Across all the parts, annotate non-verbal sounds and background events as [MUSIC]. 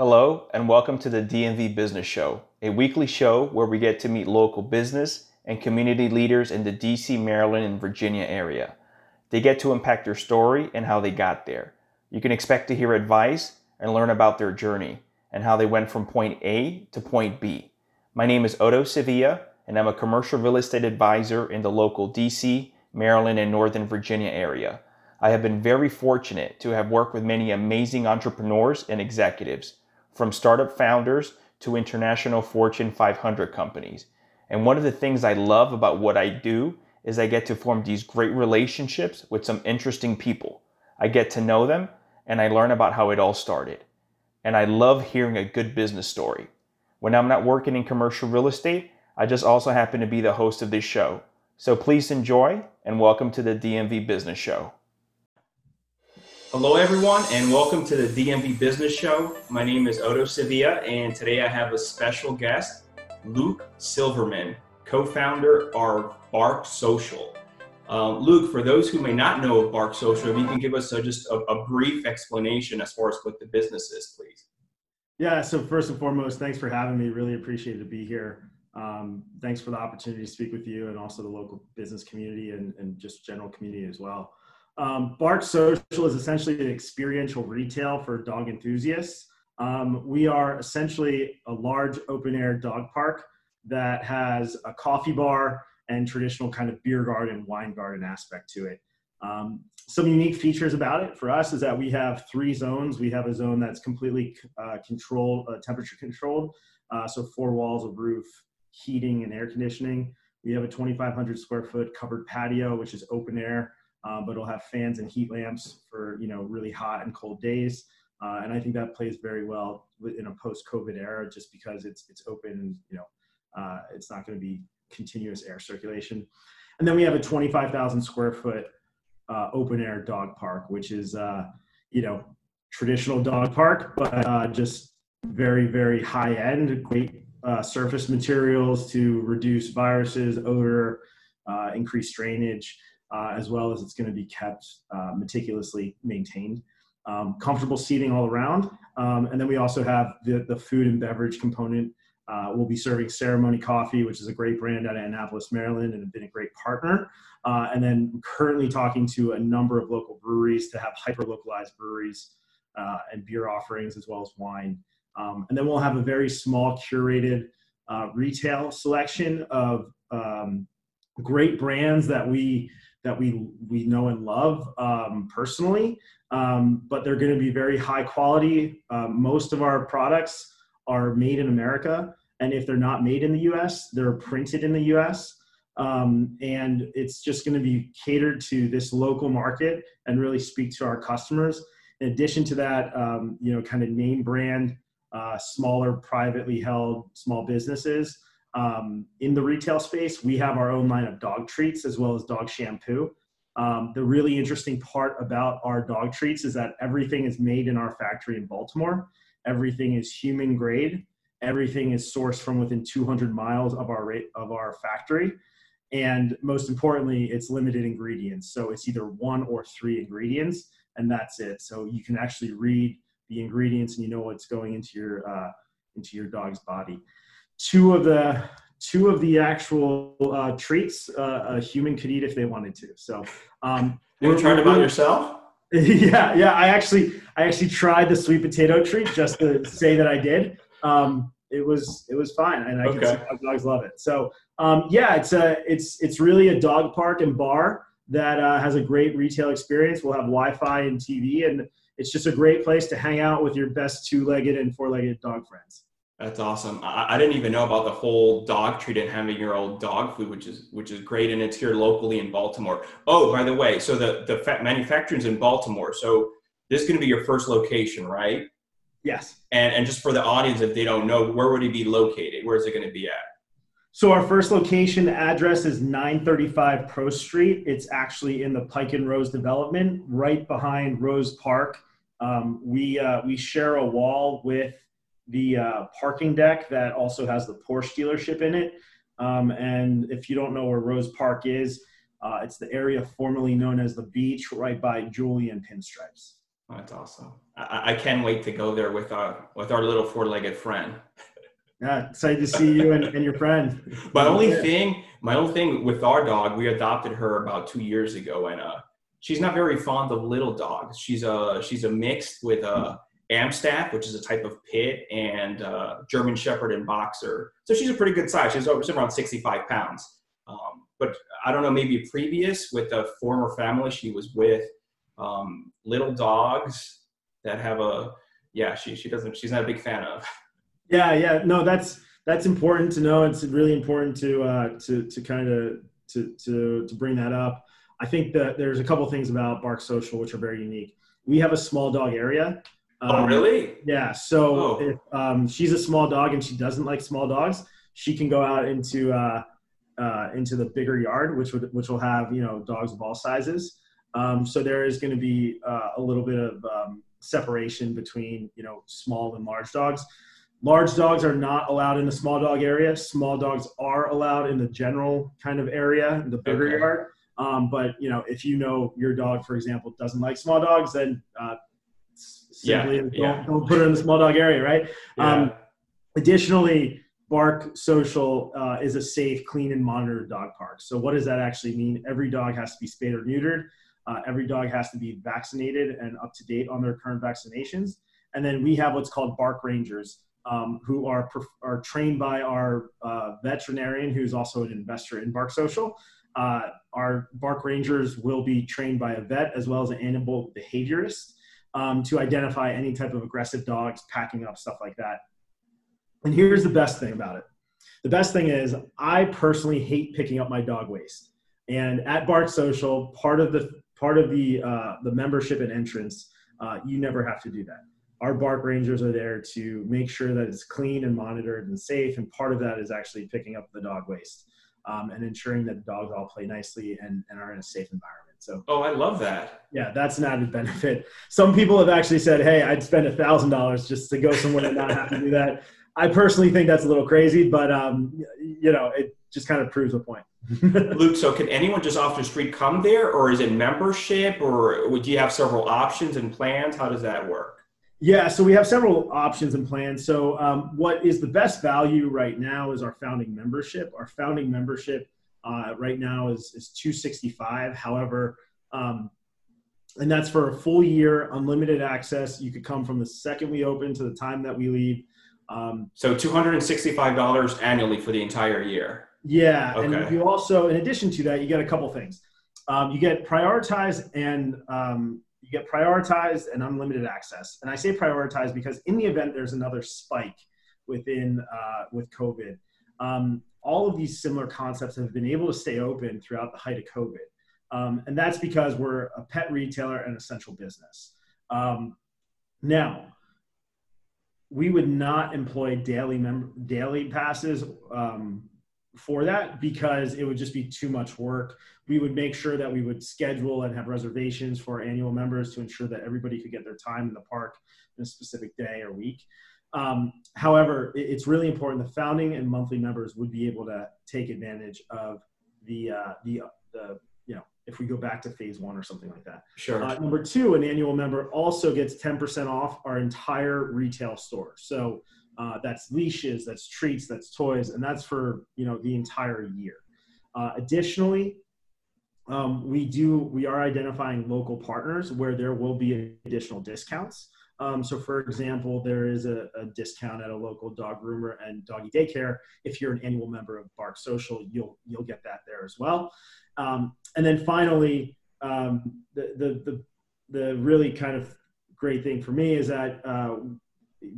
Hello, and welcome to the DMV Business Show, a weekly show where we get to meet local business and community leaders in the DC, Maryland, and Virginia area. They get to impact their story and how they got there. You can expect to hear advice and learn about their journey and how they went from point A to point B. My name is Otto Sevilla, and I'm a commercial real estate advisor in the local DC, Maryland, and Northern Virginia area. I have been very fortunate to have worked with many amazing entrepreneurs and executives from startup founders to international Fortune 500 companies. And one of the things I love about what I do is I get to form these great relationships with some interesting people. I get to know them and I learn about how it all started. And I love hearing a good business story. When I'm not working in commercial real estate, I just also happen to be the host of this show. So please enjoy and welcome to the DMV Business Show. Hello, everyone, and welcome to the DMV Business Show. My name is Otto Sevilla, and today I have a special guest, Luke Silverman, co founder of Bark Social. Um, Luke, for those who may not know of Bark Social, if you can give us a, just a, a brief explanation as far as what the business is, please. Yeah, so first and foremost, thanks for having me. Really appreciate to be here. Um, thanks for the opportunity to speak with you and also the local business community and, and just general community as well. Um, Bark Social is essentially an experiential retail for dog enthusiasts. Um, we are essentially a large open air dog park that has a coffee bar and traditional kind of beer garden, wine garden aspect to it. Um, some unique features about it for us is that we have three zones. We have a zone that's completely uh, controlled, uh, temperature controlled, uh, so four walls of roof, heating and air conditioning. We have a 2,500 square foot covered patio, which is open air um, but it'll have fans and heat lamps for you know really hot and cold days. Uh, and I think that plays very well in a post-COVID era, just because it's it's open you know uh, it's not going to be continuous air circulation. And then we have a 25,000 square foot uh, open air dog park, which is uh, you know traditional dog park, but uh, just very very high end, great uh, surface materials to reduce viruses, odor, increase drainage uh, as well as it's going to be kept uh, meticulously maintained. Um, comfortable seating all around. Um, and then we also have the, the food and beverage component. Uh, we'll be serving Ceremony Coffee, which is a great brand out of Annapolis, Maryland, and have been a great partner. Uh, and then currently talking to a number of local breweries to have hyper localized breweries uh, and beer offerings as well as wine. Um, and then we'll have a very small curated uh, retail selection of um, great brands that we that we we know and love um, personally, um, but they're going to be very high quality. Um, most of our products are made in America, and if they're not made in the U.S., they're printed in the U.S. Um, and it's just going to be catered to this local market and really speak to our customers. In addition to that, um, you know, kind of name brand, uh, smaller privately held small businesses um, in the retail space, we have our own line of dog treats as well as dog shampoo. Um, the really interesting part about our dog treats is that everything is made in our factory in Baltimore. Everything is human grade. Everything is sourced from within 200 miles of our rate, of our factory. And most importantly, it's limited ingredients. So it's either one or three ingredients, and that's it. So you can actually read the ingredients and you know what's going into your uh, into your dog's body two of the two of the actual uh, treats uh, a human could eat if they wanted to. So, um, you tried it by yourself? [LAUGHS] yeah, yeah. I actually, I actually tried the sweet potato treat just to [LAUGHS] say that I did. Um, it was, it was fine, and I okay. can see dogs love it. So, um, yeah, it's a, it's, it's really a dog park and bar that uh, has a great retail experience. We'll have Wi-Fi and TV, and it's just a great place to hang out with your best two-legged and four-legged dog friends. That's awesome. I, I, didn't even know about the whole dog treat and having your old dog food, which is which is great, and it's here locally in Baltimore. Oh, by the way, so the the manufacturing's in Baltimore. So this is going to be your first location, right? Yes. And and just for the audience, if they don't know, where would it be located? Where is it going to be at? So our first location address is 935 Prose Street. It's actually in the Pike and Rose development, right behind Rose Park. Um, we uh, we share a wall with the uh, parking deck that also has the Porsche dealership in it. Um, and if you don't know where Rose Park is, uh, it's the area formerly known as the beach right by Julian Pinstripes. That's awesome. I, I can't wait to go there with our with our little four-legged friend. [LAUGHS] Yeah, excited to see you and, and your friend. my only thing, my only thing with our dog, we adopted her about two years ago, and uh, she's not very fond of little dogs. She's a she's a mixed with a Amstaff, which is a type of pit, and uh, German Shepherd and Boxer. So she's a pretty good size. She's over around 65 pounds. Um, but I don't know, maybe previous with a former family she was with, um, little dogs that have a yeah she she doesn't she's not a big fan of. Yeah, yeah, no, that's that's important to know. It's really important to uh, to to kind of to to to bring that up. I think that there's a couple things about Bark Social which are very unique. We have a small dog area. Oh, um, oh, really? Yeah. So oh. if um, she's a small dog and she doesn't like small dogs, she can go out into uh, uh, into the bigger yard, which would which will have you know dogs of all sizes. Um, so there is going to be uh, a little bit of um, separation between you know small and large dogs. Large dogs are not allowed in the small dog area. Small dogs are allowed in the general kind of area, the bigger okay. yard. Um, but you know, if you know your dog, for example, doesn't like small dogs, then uh, simply yeah, don't, yeah. don't, put it in the small dog area, right? Yeah. Um, additionally, Bark Social uh, is a safe, clean, and monitored dog park. So, what does that actually mean? Every dog has to be spayed or neutered. Uh, every dog has to be vaccinated and up to date on their current vaccinations. And then we have what's called Bark Rangers, um, who are are trained by our uh, veterinarian, who's also an investor in Bark Social. Uh, our Bark Rangers will be trained by a vet as well as an animal behaviorist um, to identify any type of aggressive dogs, packing up, stuff like that. And here's the best thing about it. The best thing is I personally hate picking up my dog waste. And at Bark Social, part of the part of the uh, the membership and entrance, uh, you never have to do that. Our Bark Rangers are there to make sure that it's clean and monitored and safe. And part of that is actually picking up the dog waste um, and ensuring that the dogs all play nicely and, and are in a safe environment. So oh, I love that. Yeah, that's an added benefit. Some people have actually said, "Hey, I'd spend a thousand dollars just to go somewhere and not have to do that." I personally think that's a little crazy, but um, you know, it just kind of proves the point. [LAUGHS] Luke, so can anyone just off the street come there, or is it membership, or would you have several options and plans? How does that work? Yeah, so we have several options and plans. So, um, what is the best value right now is our founding membership. Our founding membership uh, right now is, is 265 however um, and that's for a full year unlimited access. You could come from the second we open to the time that we leave. Um, so $265 annually for the entire year. Yeah okay. and you also in addition to that you get a couple things. Um, you get prioritized and um, you get prioritized and unlimited access. And i say prioritized because in the event there's another spike within uh, with covid um, all of these similar concepts have been able to stay open throughout the height of COVID. Um, and that's because we're a pet retailer and essential business. Um, now, we would not employ daily mem- daily passes um, for that because it would just be too much work. We would make sure that we would schedule and have reservations for annual members to ensure that everybody could get their time in the park in a specific day or week. Um, however, it's really important the founding and monthly members would be able to take advantage of the uh, the the you know if we go back to phase one or something like that. Sure. Uh, number two, an annual member also gets 10% off our entire retail store. So uh, that's leashes, that's treats, that's toys, and that's for you know the entire year. Uh, additionally, um, we do we are identifying local partners where there will be additional discounts. Um, so, for example, there is a, a, discount at a local dog groomer and doggy daycare. If you're an annual member of Bark Social, you'll you'll get that there as well. Um, and then finally, um, the, the, the the really kind of great thing for me is that uh,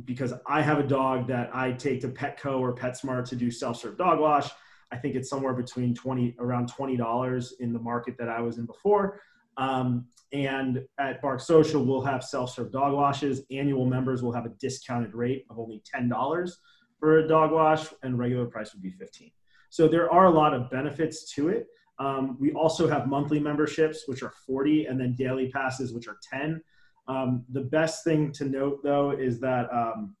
because I have a dog that I take to Petco or PetSmart to do self-serve dog wash. I think it's somewhere between twenty around twenty dollars in the market that I was in before. Um, and at Bark Social, we'll have self-serve dog washes. Annual members will have a discounted rate of only $10 for a dog wash, and regular price would be 15. So there are a lot of benefits to it. Um, we also have monthly memberships, which are 40, and then daily passes, which are 10. Um, the best thing to note, though, is that um,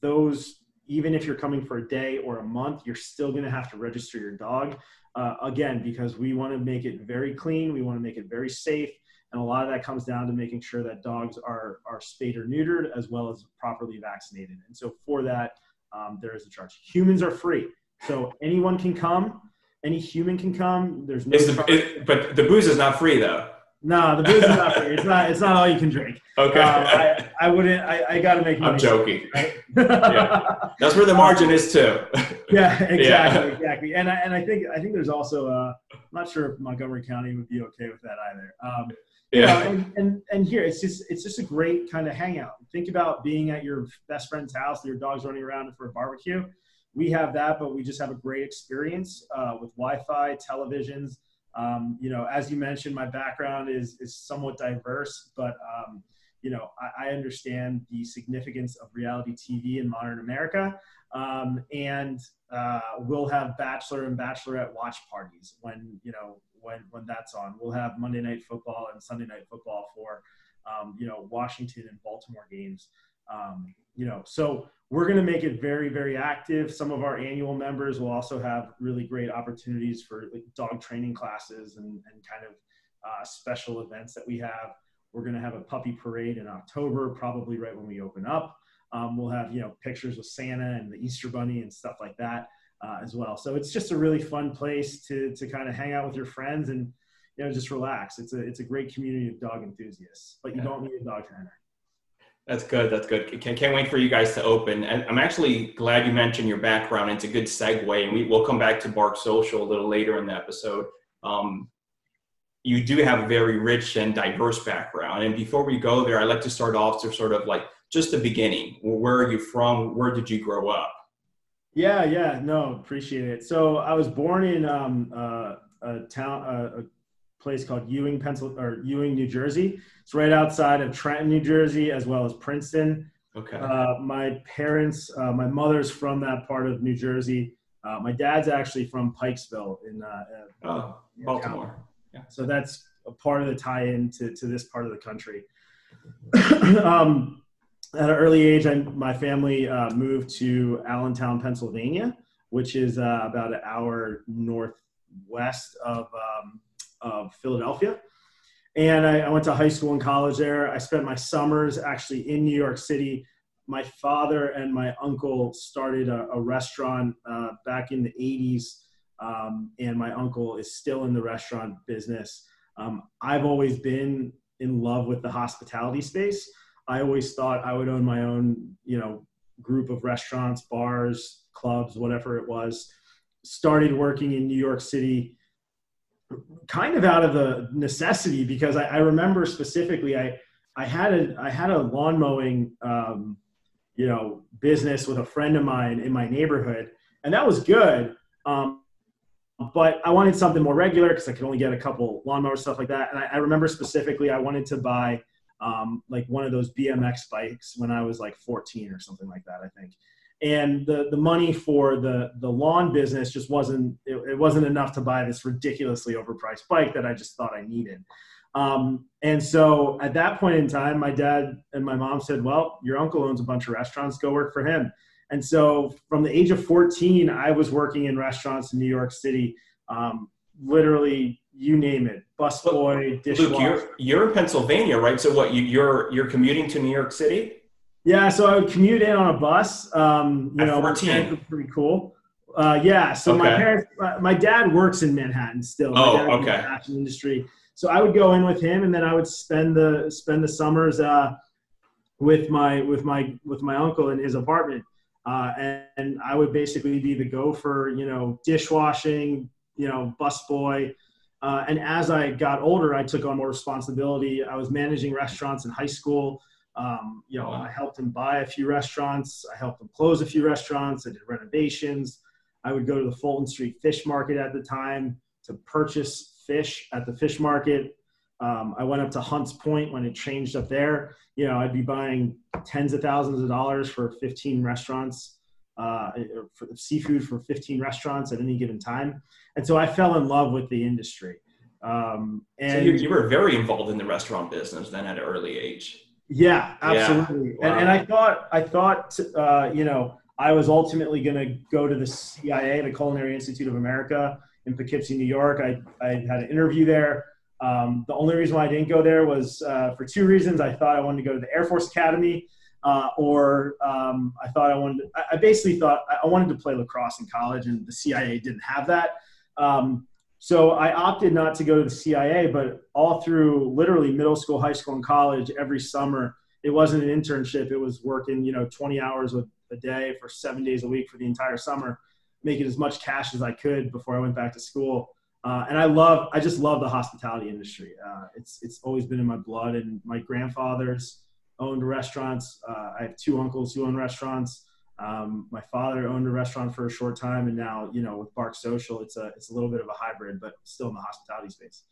those, even if you're coming for a day or a month, you're still going to have to register your dog. Uh, again, because we want to make it very clean, we want to make it very safe, And a lot of that comes down to making sure that dogs are, are spayed or neutered as well as properly vaccinated. And so for that, um, there is a charge. Humans are free. So anyone can come, any human can come. There's no. The, it, but the booze is not free though. No, the booze is not free. It's not. It's not all you can drink. Okay. Uh, I, I wouldn't. I, I got to make. I'm joking. [LAUGHS] Right? yeah. That's where the margin is too. [LAUGHS] yeah, exactly, yeah. exactly. And I and I think I think there's also. Uh, I'm not sure if Montgomery County would be okay with that either. Um, yeah. Know, and, and and here it's just it's just a great kind of hangout. Think about being at your best friend's house, your dog's running around for a barbecue. We have that, but we just have a great experience uh, with Wi-Fi, televisions um, you know, as you mentioned, my background is is somewhat diverse, but um, you know, I, I, understand the significance of reality TV in modern America, um, and uh, we'll have bachelor and bachelorette watch parties when you know when when that's on. We'll have Monday night football and Sunday night football for um, you know Washington and Baltimore games. Um, you know, so we're going to make it very, very active. Some of our annual members will also have really great opportunities for like dog training classes and, and kind of uh, special events that we have. We're going to have a puppy parade in October, probably right when we open up. Um, we'll have you know pictures with Santa and the Easter Bunny and stuff like that uh, as well. So it's just a really fun place to to kind of hang out with your friends and you know just relax. It's a it's a great community of dog enthusiasts, but you don't need a dog trainer. That's good. That's good. Can't, can't wait for you guys to open. And I'm actually glad you mentioned your background. It's a good segue, and we, will come back to Bark Social a little later in the episode. Um, you do have a very rich and diverse background. And before we go there, I'd like to start off to sort of like just the beginning. Where are you from? Where did you grow up? Yeah, yeah, no, appreciate it. So I was born in um, uh, a town, uh, a place called Ewing, Pennsylvania, or Ewing, New Jersey. It's right outside of Trenton, New Jersey, as well as Princeton. Okay. Uh, my parents, uh, my mother's from that part of New Jersey. Uh, my dad's actually from Pikesville in uh, oh, Baltimore. Yeah. So that's a part of the tie-in to, to this part of the country. [CLEARS THROAT] um, at an early age, I, my family uh, moved to Allentown, Pennsylvania, which is uh, about an hour northwest of um, of Philadelphia. And I, I, went to high school and college there. I spent my summers actually in New York City. My father and my uncle started a, a restaurant uh, back in the 80s, um, and my uncle is still in the restaurant business. Um, I've always been in love with the hospitality space. I always thought I would own my own, you know, group of restaurants, bars, clubs, whatever it was. Started working in New York City kind of out of the necessity because I, I, remember specifically I I had a I had a lawn mowing um, you know business with a friend of mine in my neighborhood and that was good um, but I wanted something more regular because I could only get a couple lawnmower stuff like that and I, I remember specifically I wanted to buy um, like one of those BMX bikes when I was like 14 or something like that I think and the the money for the the lawn business just wasn't it, it, wasn't enough to buy this ridiculously overpriced bike that I just thought I needed. Um, and so at that point in time, my dad and my mom said, "Well, your uncle owns a bunch of restaurants. Go work for him." And so from the age of 14, I was working in restaurants in New York City. Um, literally, you name it, busboy, dishwasher. Luke, you're, you're in Pennsylvania, right? So what? You, you're you're commuting to New York City? Yeah, so I would commute in on a bus. Um, you At know, 14. pretty cool. Uh, yeah, so okay. my parents, my, my, dad works in Manhattan still. My oh, okay. In the fashion industry. So I would go in with him, and then I would spend the spend the summers uh, with my with my with my uncle in his apartment, uh, and, and, I would basically be the gopher, you know, dishwashing, you know, busboy. Uh, and as I got older, I took on more responsibility. I was managing restaurants in high school. Um, you know, I helped him buy a few restaurants. I helped him close a few restaurants. I did renovations. I would go to the Fulton Street Fish Market at the time to purchase fish at the fish market. Um, I went up to Hunts Point when it changed up there. You know, I'd be buying tens of thousands of dollars for 15 restaurants, uh, seafood for 15 restaurants at any given time. And so I fell in love with the industry. Um, and so you, you were very involved in the restaurant business then at an early age. Yeah, absolutely. Yeah. Wow. And, and I thought, I thought, uh, you know, I was ultimately going to go to the CIA, the Culinary Institute of America in Poughkeepsie, New York. I, I had an interview there. Um, the only reason why I didn't go there was uh, for two reasons. I thought I wanted to go to the Air Force Academy, uh, or um, I thought I wanted. To, I basically thought I wanted to play lacrosse in college, and the CIA didn't have that. Um, so I opted not to go to the CIA, but all through literally middle school, high school, and college, every summer, it wasn't an internship. It was working, you know, 20 hours a day for seven days a week for the entire summer, making as much cash as I could before I went back to school. Uh, and I love, I just love the hospitality industry. Uh, it's it's always been in my blood. And my grandfathers owned restaurants. Uh, I have two uncles who own restaurants. Um, my father owned a restaurant for a short time, and now you know with Bark Social, it's a it's a little bit of a hybrid, but still in the hospitality space.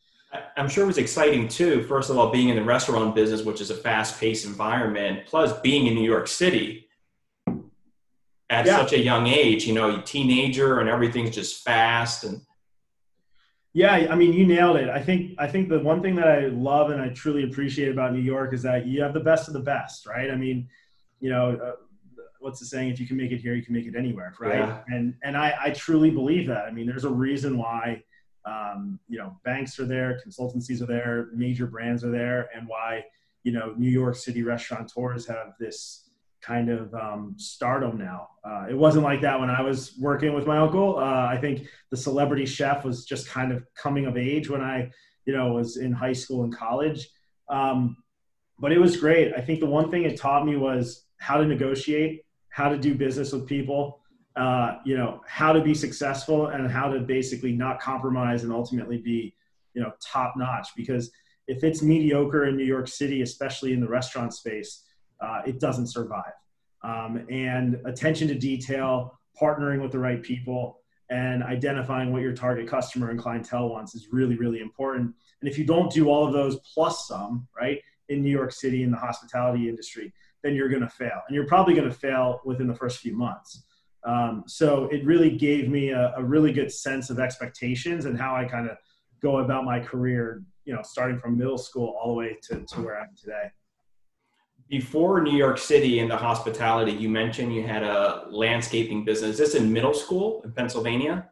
I'm sure it was exciting too. First of all, being in the restaurant business, which is a fast-paced environment, plus being in New York City at yeah. such a young age. You know, a teenager, and everything's just fast and yeah, I mean, you nailed it. I think I think the one thing that I love and I truly appreciate about New York is that you have the best of the best, right? I mean, you know, uh, what's the saying? If you can make it here, you can make it anywhere, right? Yeah. And and I, I truly believe that. I mean, there's a reason why, um, you know, banks are there, consultancies are there, major brands are there, and why you know New York City restaurateurs have this kind of um, stardom now. Uh, it wasn't like that when I was working with my uncle. Uh, I think the celebrity chef was just kind of coming of age when I, you know, was in high school and college. Um, but it was great. I think the one thing it taught me was how to negotiate, how to do business with people, uh, you know, how to be successful and how to basically not compromise and ultimately be, you know, top notch. Because if it's mediocre in New York City, especially in the restaurant space, uh, it doesn't survive. Um, and attention to detail, partnering with the right people, and identifying what your target customer and clientele wants is really, really important. And if you don't do all of those plus some, right, in New York City in the hospitality industry, then you're going to fail. And you're probably going to fail within the first few months. Um, so it really gave me a, a, really good sense of expectations and how I kind of go about my career, you know, starting from middle school all the way to, to where I'm today before New York City and the hospitality, you mentioned you had a landscaping business. Is this in middle school in Pennsylvania?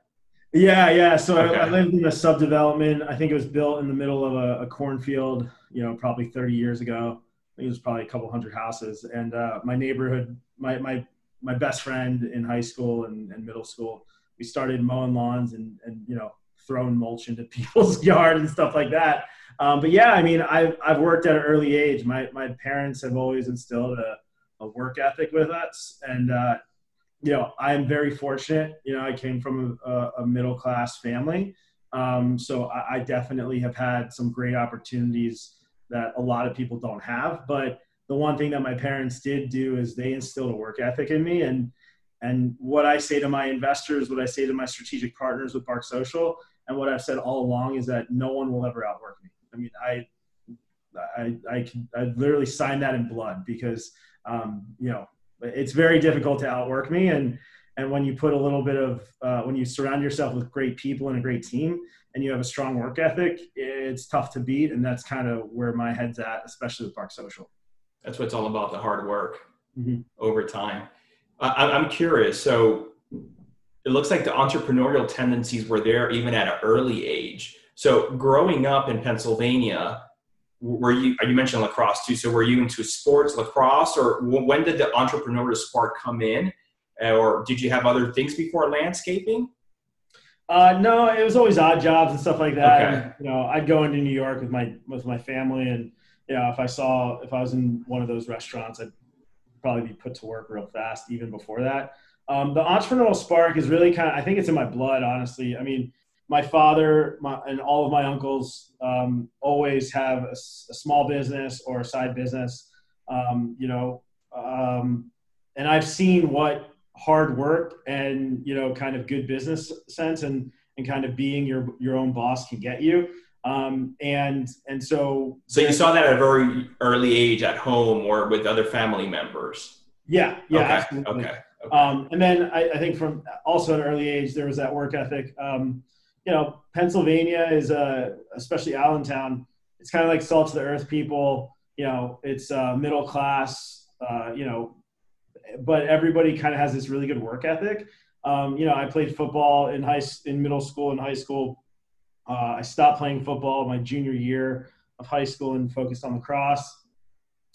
Yeah, yeah. So okay. I, I, lived in a subdevelopment. I think it was built in the middle of a, a, cornfield, you know, probably 30 years ago. I think it was probably a couple hundred houses. And uh, my neighborhood, my, my, my best friend in high school and, and middle school, we started mowing lawns and, and, you know, throwing mulch into [LAUGHS] people's yard and stuff like that. Um, but yeah, I mean, I've, I've worked at an early age. My, my parents have always instilled a, a work ethic with us. And, uh, you know, I'm very fortunate. You know, I came from a, a middle class family. Um, so I, I, definitely have had some great opportunities that a lot of people don't have. But the one thing that my parents did do is they instilled a work ethic in me. And, and what I say to my investors, what I say to my strategic partners with Bark Social, and what I've said all along is that no one will ever outwork me. I mean, I, I, I can, I literally signed that in blood because, um, you know, it's very difficult to outwork me. And, and when you put a little bit of, uh, when you surround yourself with great people and a great team and you have a strong work ethic, it's tough to beat. And that's kind of where my head's at, especially with Bark Social. That's what it's all about the hard work mm-hmm. over time. I, I'm curious. So it looks like the entrepreneurial tendencies were there even at an early age. So growing up in Pennsylvania, were you you mentioned lacrosse too? So were you into sports, lacrosse, or when did the entrepreneurial spark come in, or did you have other things before landscaping? Uh, no, it was always odd jobs and stuff like that. Okay. And, you know, I'd go into New York with my with my family, and you know, if I saw if I was in one of those restaurants, I'd probably be put to work real fast even before that. Um, the entrepreneurial spark is really kind of I think it's in my blood, honestly. I mean, my father my, and all of my uncles um, always have a, a, small business or a side business, um, you know, um, and I've seen what hard work and you know kind of good business sense and and kind of being your your own boss can get you. Um, and and so so you saw that at a very early age at home or with other family members. Yeah, yeah, okay, absolutely. Okay. Okay. Um, and then I, I, think from also an early age there was that work ethic. Um, you know, Pennsylvania is a, especially Allentown, it's kind of like salt to the earth people. You know, it's uh, middle class. Uh, you know, but everybody kind of has this really good work ethic. Um, you know, I played football in high in middle school and high school. Uh, I stopped playing football my junior year of high school and focused on lacrosse.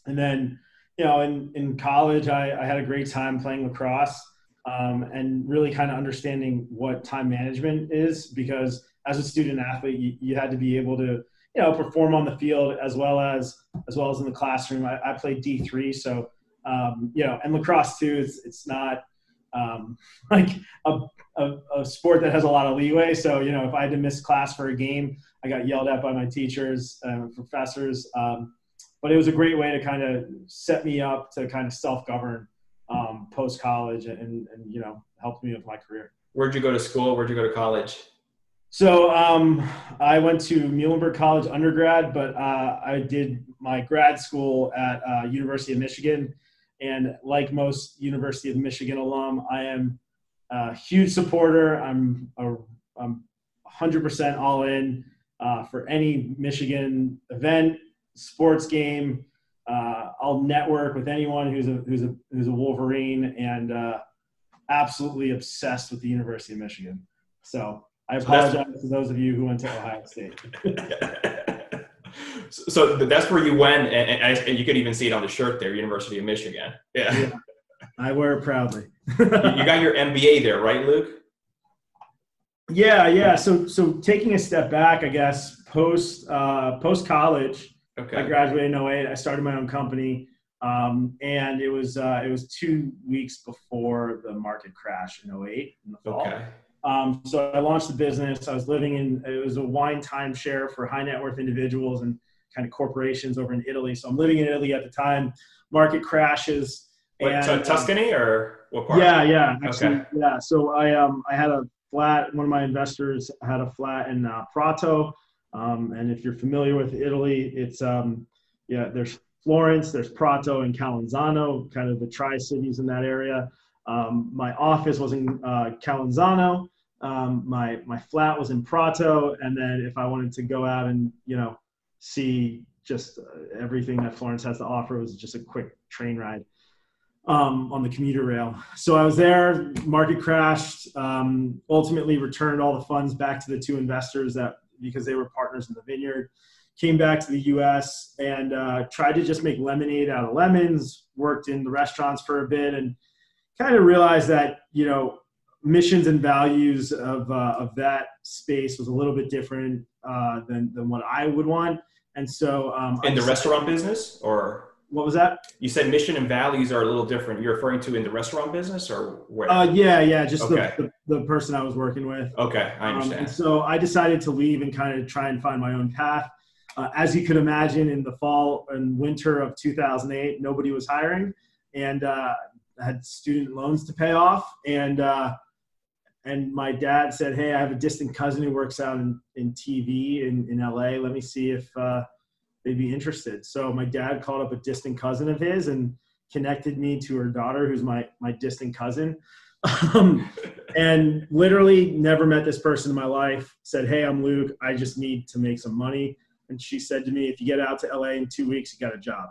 And then, you know, in, in college, I, I had a great time playing lacrosse um, and really kind of understanding what time management is because as a student athlete, you, you, had to be able to, you know, perform on the field as well as as well as in the classroom. I, I played D three, so um, you know, and lacrosse too. It's it's not um, [LAUGHS] like a, a, a, sport that has a lot of leeway. So you know, if I had to miss class for a game, I got yelled at by my teachers and professors. Um, but it was a great way to kind of set me up to kind of self govern um, post college and, and you know helped me with my career. Where'd you go to school? Where'd you go to college? So um, I went to Muhlenberg College undergrad, but uh, I did my grad school at uh, University of Michigan. And like most University of Michigan alum, I am a huge supporter. I'm a, I'm 100% all in uh, for any Michigan event, sports game. Uh, I'll network with anyone who's a who's a who's a Wolverine, and uh, absolutely obsessed with the University of Michigan. So I apologize to those of you who went to Ohio State. [LAUGHS] so that's where you went, and, and, you could even see it on the shirt there, University of Michigan. [LAUGHS] Yeah. yeah I wear it proudly. [LAUGHS] you got your MBA there, right, Luke? Yeah, yeah. So, so taking a step back, I guess post uh, post college, okay. I graduated in 08. I started my own company, um, and it was uh, it was two weeks before the market crash in 08 in the fall. Okay. Um, so I launched the business. I was living in it was a wine timeshare for high net worth individuals and kind of corporations over in Italy. So I'm living in Italy at the time. Market crashes. What, and, um, Tuscany or what part? Yeah, yeah, actually, okay. yeah. So I um I had a flat. One of my investors had a flat in uh, Prato. Um, and if you're familiar with Italy, it's um yeah there's Florence, there's Prato and Calenzano, kind of the tri cities in that area. Um, my office was in uh, Calenzano. Um, my my flat was in Prato, and then if I wanted to go out and you know see just uh, everything that Florence has to offer, it was just a quick train ride um, on the commuter rail. So I was there. Market crashed. Um, ultimately, returned all the funds back to the two investors that because they were partners in the vineyard. Came back to the U.S. and uh, tried to just make lemonade out of lemons. Worked in the restaurants for a bit and kind of realized that you know missions and values of uh, of that space was a little bit different uh, than than what I would want. And so, um, in the restaurant business, or what was that? You said mission and values are a little different. You're referring to in the restaurant business, or where? Uh, yeah, yeah, just okay. the, the, the, person I was working with. Okay, I understand. Um, so I decided to leave and kind of try and find my own path. Uh, as you could imagine, in the fall and winter of 2008, nobody was hiring, and uh, had student loans to pay off, and uh, and my dad said, "Hey, I have a distant cousin who works out in, in TV in, in LA. Let me see if uh, they'd be interested." So my dad called up a distant cousin of his and connected me to her daughter, who's my my distant cousin. [LAUGHS] um, and literally never met this person in my life. Said, "Hey, I'm Luke. I just need to make some money." And she said to me, "If you get out to LA in two weeks, you got a job."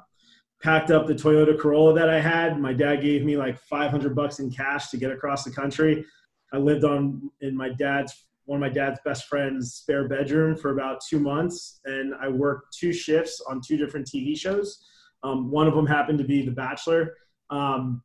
packed up the Toyota Corolla that I had. My dad gave me like 500 bucks in cash to get across the country. I lived on in my dad's one of my dad's best friend's spare bedroom for about two months, and I worked two shifts on two different TV shows. Um, one of them happened to be The Bachelor. Um,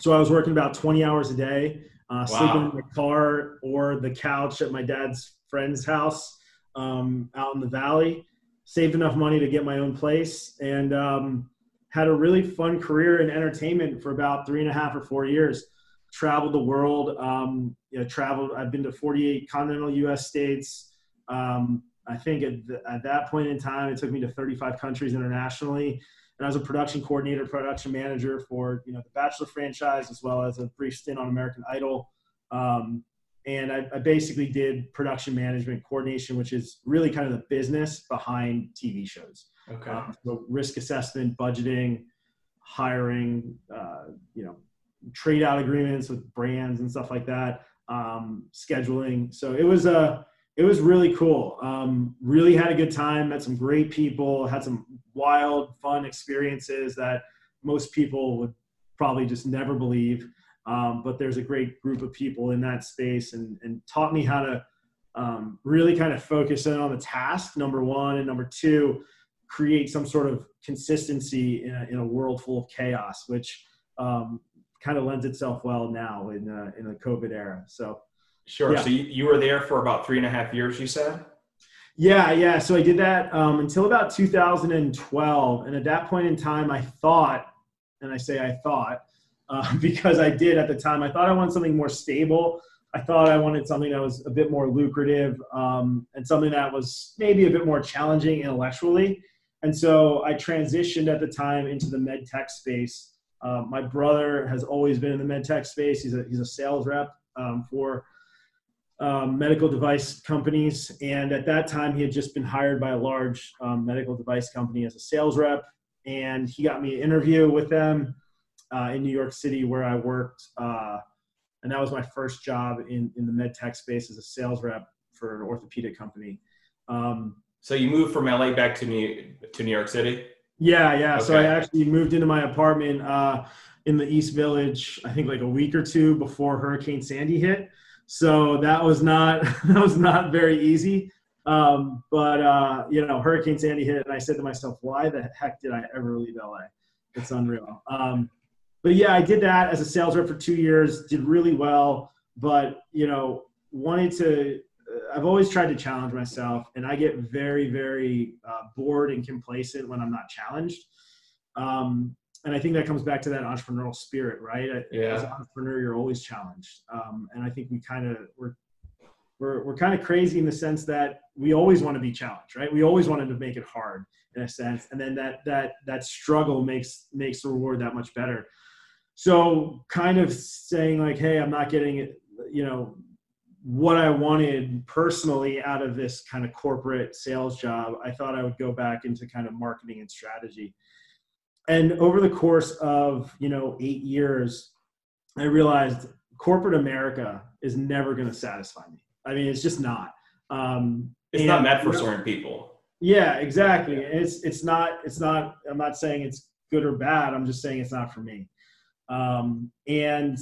so I was working about 20 hours a day, uh, wow. sleeping in the car or the couch at my dad's friend's house um, out in the valley. Saved enough money to get my own place, and um, had a really fun career in entertainment for about three and a half or four years. Traveled the world. Um, you know, traveled. I've been to 48 continental U.S. states. Um, I think at, the, at that point in time, it took me to 35 countries internationally. And I was a production coordinator, production manager for you know the Bachelor franchise, as well as a brief stint on American Idol. Um, and I, I, basically did production management coordination, which is really kind of the business behind TV shows. Okay. Um, so risk assessment, budgeting, hiring, uh, you know, trade out agreements with brands and stuff like that, um, scheduling. So it was a, uh, it was really cool. Um, really had a good time. Met some great people. Had some wild, fun experiences that most people would probably just never believe. Um, but there's a great group of people in that space and, and taught me how to um, really kind of focus in on the task, number one, and number two, create some sort of consistency in a, in a world full of chaos, which um, kind of lends itself well now in, uh, in the COVID era. So, sure. Yeah. So you, you were there for about three and a half years, you said? Yeah, yeah. So I did that um, until about 2012. And at that point in time, I thought, and I say I thought, uh, [LAUGHS] because I did at the time, I thought I wanted something more stable. I thought I wanted something that was a bit more lucrative um, and something that was maybe a bit more challenging intellectually. And so I transitioned at the time into the med tech space. Um, my brother has always been in the med tech space. He's a, he's a sales rep um, for um, medical device companies. And at that time, he had just been hired by a large um, medical device company as a sales rep. And he got me an interview with them uh, in New York City where I worked. Uh, and that was my first job in, in the med tech space as a sales rep for an orthopedic company. Um, So you moved from LA back to New to New York City. Yeah, yeah. So I actually moved into my apartment uh, in the East Village. I think like a week or two before Hurricane Sandy hit. So that was not [LAUGHS] that was not very easy. Um, but uh, you know, Hurricane Sandy hit, and I said to myself, "Why the heck did I ever leave LA? It's unreal." Um, but yeah, I did that as a sales rep for two years. Did really well, but you know, wanted to. I've always tried to challenge myself, and I get very, very uh, bored and complacent when I'm not challenged. Um, and I think that comes back to that entrepreneurial spirit, right? Yeah. As an entrepreneur, you're always challenged, um, and I think we kind of we're we're we're kind of crazy in the sense that we always want to be challenged, right? We always wanted to make it hard in a sense, and then that that that struggle makes makes the reward that much better. So, kind of saying like, "Hey, I'm not getting it," you know, what I wanted personally out of this kind of corporate sales job, I thought I would go back into kind of marketing and strategy. And over the course of, you know, eight years, I realized corporate America is never going to satisfy me. I mean, it's just not. Um, It's not meant for certain people. yeah, exactly. And It's it's not it's not. I'm not saying it's good or bad. I'm just saying it's not for me. Um, and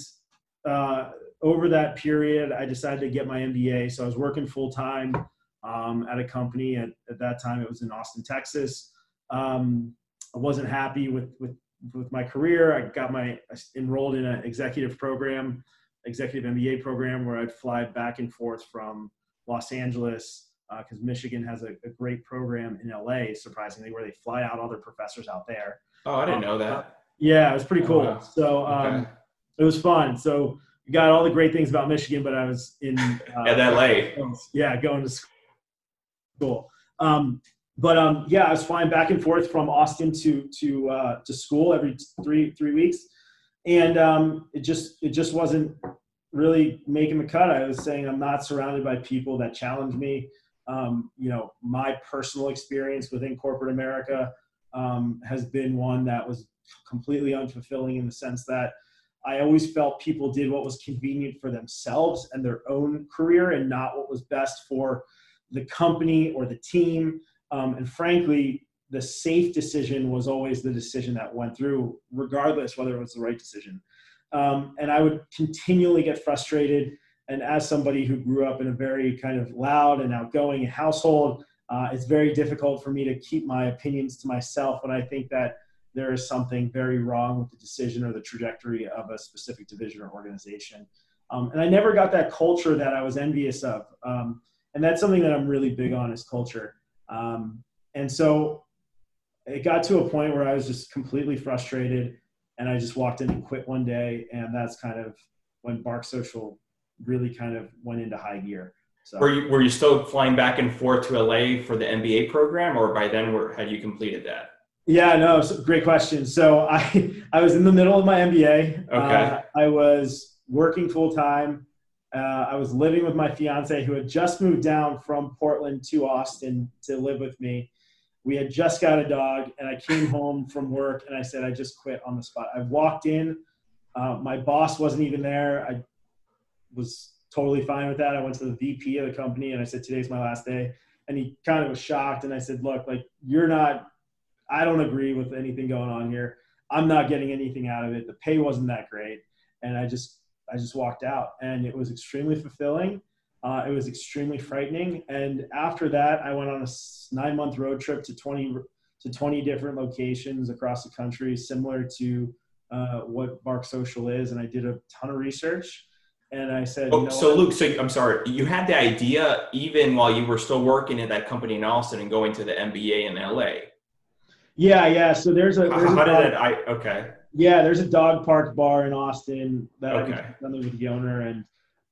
uh, over that period, I decided to get my MBA. So I was working full time um, at a company. At, at that time, it was in Austin, Texas. Um, I wasn't happy with with with my career. I got my I enrolled in an executive program, executive MBA program, where I'd fly back and forth from Los Angeles because Michigan has a, a great program in LA, surprisingly, where they fly out all their professors out there. Oh, I didn't know that. Yeah, it was pretty Oh, cool. wow. So um, Okay. it was fun. So got all the great things about Michigan, but I was in uh, [LAUGHS] At LA. yeah, going to school. Um, but um, yeah, I was flying back and forth from Austin to to uh, to school every three three weeks, and um, it just it just wasn't really making the cut. I was saying I'm not surrounded by people that challenge me. Um, you know, my personal experience within corporate America um, has been one that was completely unfulfilling in the sense that I always felt people did what was convenient for themselves and their own career and not what was best for the company or the team. Um, and frankly, the safe decision was always the decision that went through, regardless whether it was the right decision. Um, and I would continually get frustrated. And as somebody who grew up in a very kind of loud and outgoing household, uh, it's very difficult for me to keep my opinions to myself when I think that there is something very wrong with the decision or the trajectory of a specific division or organization. Um, and I never got that culture that I was envious of. Um, and that's something that I'm really big on is culture. Um, and so it got to a point where I was just completely frustrated and I just walked in and quit one day. And that's kind of when Bark Social really kind of went into high gear. So Were you were you still flying back and forth to LA for the MBA program, or by then were had you completed that? Yeah, no, so great question. So I [LAUGHS] I was in the middle of my MBA. Okay. Uh, I was working full time. Uh, I was living with my fiance who had just moved down from Portland to Austin to live with me. We had just got a dog, and I came home from work and I said I just quit on the spot. I walked in. Uh, my boss wasn't even there. I was totally fine with that. I went to the VP of the company and I said today's my last day, and he kind of was shocked. And I said, look, like you're not I don't agree with anything going on here. I'm not getting anything out of it. The pay wasn't that great, and I just I just walked out, and it was extremely fulfilling. Uh, it was extremely frightening. And after that, I went on a nine month road trip to 20 to 20 different locations across the country, similar to uh, what Bark Social is. And I did a ton of research. And I said, oh, you know so what? Luke, so I'm sorry, you had the idea even while you were still working at that company in Austin and going to the MBA in LA. Yeah, yeah. So there's a, How, there's a how did dog- it? I okay. Yeah, there's a dog park bar in Austin that I Okay. was with the owner, and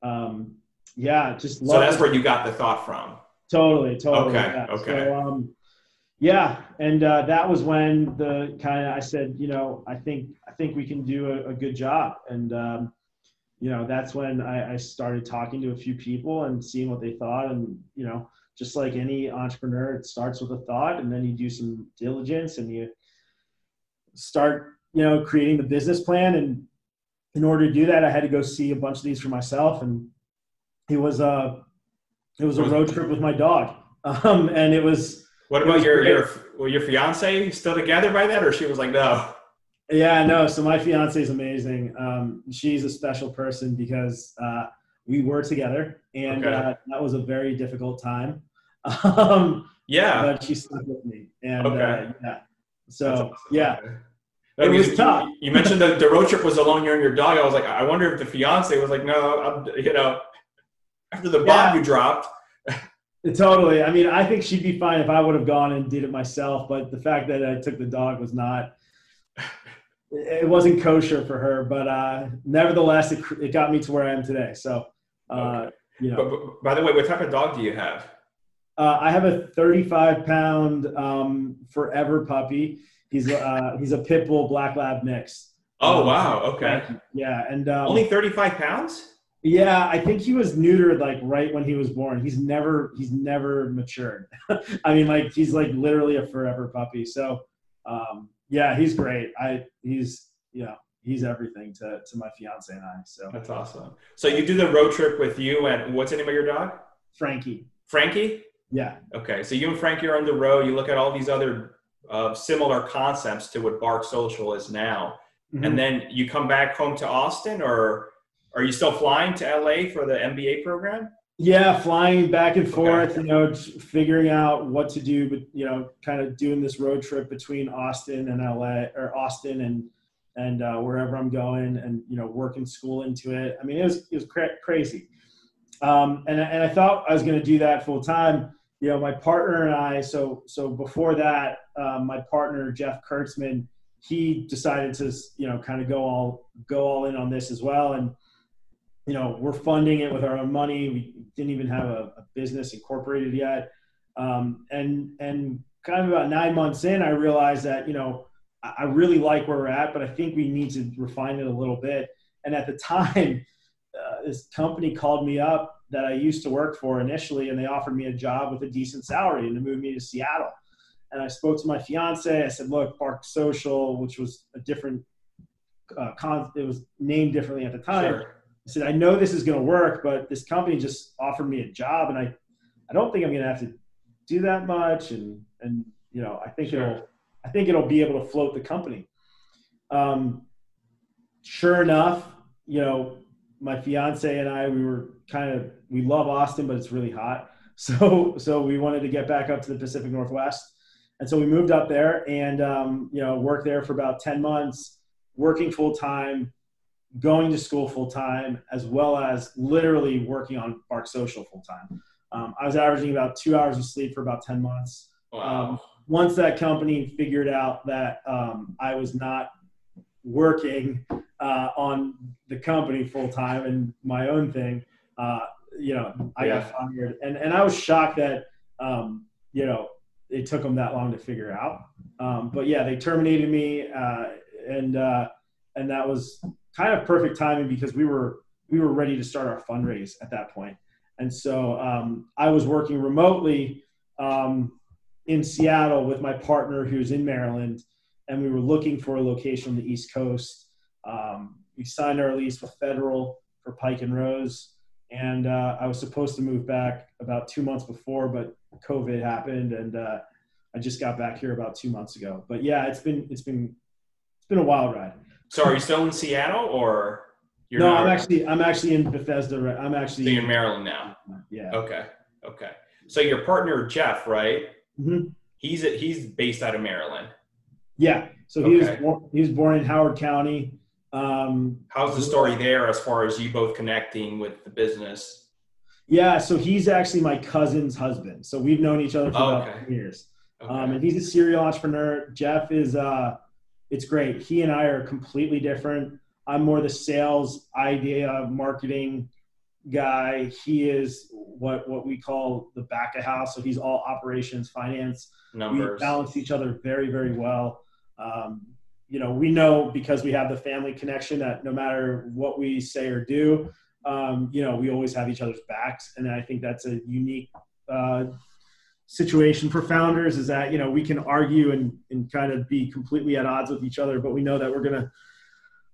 um, yeah, just So that's it. where you got the thought from. totally, totally. Okay, yeah. okay. So, um, yeah, and uh, that was when the kind of I said, you know, I think I think we can do a, a good job, and um, you know, that's when I, I started talking to a few people and seeing what they thought, and you know, just like any entrepreneur, it starts with a thought, and then you do some diligence, and you start, you know, creating the business plan. And in order to do that, I had to go see a bunch of these for myself, and it was a it was a road trip with my dog, [LAUGHS] um, and it was What about was your great. your were your fiance still together by that? or she was like, no? Yeah, no. So my fiance is amazing. Um, she's a special person because uh, we were together, and Okay. uh, that was a very difficult time. [LAUGHS] Um, Yeah. but she stuck with me, and Okay. uh, yeah. So awesome. yeah, Okay. It was you- tough. You, mentioned that the road trip was alone, you and your dog. I was like, I wonder if the fiance was like, no, I'm, you know, after the bomb Yeah. you dropped. totally. I mean, I think she'd be fine if I would have gone and did it myself. But the fact that I took the dog was not. It wasn't kosher for her, but uh, nevertheless, it, it got me to where I am today. So, uh, Okay. you know, But, but by the way, what type of dog do you have? Uh, I have a 35 pound um, forever puppy. He's uh, he's a pit bull black lab mix. Oh Um, wow, okay. Yeah, and um, Only 35 pounds? yeah, I think he was neutered like right when he was born. He's never he's never matured. [LAUGHS] I mean, like he's like literally a forever puppy. So um, yeah, he's great. I he's you know he's everything to to my fiance and I. So That's awesome. So you do the road trip with you and what's the name of your dog? Frankie, Frankie? yeah, Okay, so you and Frankie are on the road. You look at all these other uh, similar concepts to what Bark Social is now, Mhm. and then you come back home to Austin, or are you still flying to LA for the MBA program? Yeah, flying back and Okay. forth, you know, figuring out what to do, but you know, kind of doing this road trip between Austin and LA or Austin and and uh, wherever I'm going, and you know, working school into it. I mean, it was it was cra- crazy, um, and and I thought I was going to do that full time. You know, my partner and I. So so before that, um, my partner Jeff Kurtzman, he decided to you know kind of go all go all in on this as well, and you know, we're funding it with our own money. We didn't even have a, a business incorporated yet. Um, and, and kind of about nine months in, I realized that, you know, I, really like where we're at, but I think we need to refine it a little bit. And at the [LAUGHS] time, uh, this company called me up that I used to work for initially, and they offered me a job with a decent salary and to move me to Seattle. And I spoke to my fiance. I said, look, Bark Social, which was a different, uh, con- it was named differently at the time. Sure. I said, I know this is going to work, but this company just offered me a job, and I, I don't think I'm going to have to do that much, and and you know, I think Sure. it'll, I think it'll be able to float the company. Um, sure enough, you know, my fiance and I, we were kind of, we love Austin, but it's really hot, [LAUGHS] so so we wanted to get back up to the Pacific Northwest, and so we moved up there, and um, you know, worked there for about ten months, working full time going to school full time as well as literally working on Bark Social full time. Um, I was averaging about two hours of sleep for about 10 months. Wow. Um, once that company figured out that um, I was not working uh, on the company full time and my own thing, uh, you know, I Yeah. got fired. And, and I was shocked that, um, you know, it took them that long to figure out. Um, but yeah, they terminated me. Uh, and, uh, and that was kind of perfect timing because we were, we were ready to start our fundraise at that point. And so um, I was working remotely um, in Seattle with my partner who's in Maryland, and we were looking for a location on the East Coast. Um, we signed our lease with Federal for Pike and Rose, and uh, I was supposed to move back about two months before, but COVID happened, and uh, I just got back here about two months ago. But yeah, it's been it's been it's been a wild ride. so are you still in Seattle, or You're no, not- I'm actually I'm actually in Bethesda. Right? I'm so actually you're in Maryland now. yeah. Okay. Okay. So your partner Jeff, right? Mhm. He's he's based out of Maryland. Yeah. So he was born, he was born in Howard County. Um, How's the story there as far as you both connecting with the business? yeah. So he's actually my cousin's husband. So we've known each other for Oh, about okay. years. Okay. Um, and he's a serial entrepreneur. Jeff is, uh, it's great. He and I are completely different. I'm more the sales idea, of marketing guy. He is what what we call the back of house. So he's all operations, finance. Numbers. We balance each other very, very well. Um, you know, we know because we have the family connection that no matter what we say or do, um, you know, we always have each other's backs. And I think that's a unique uh, situation for founders is that, you know, we can argue and, and kind of be completely at odds with each other, but we know that we're going to,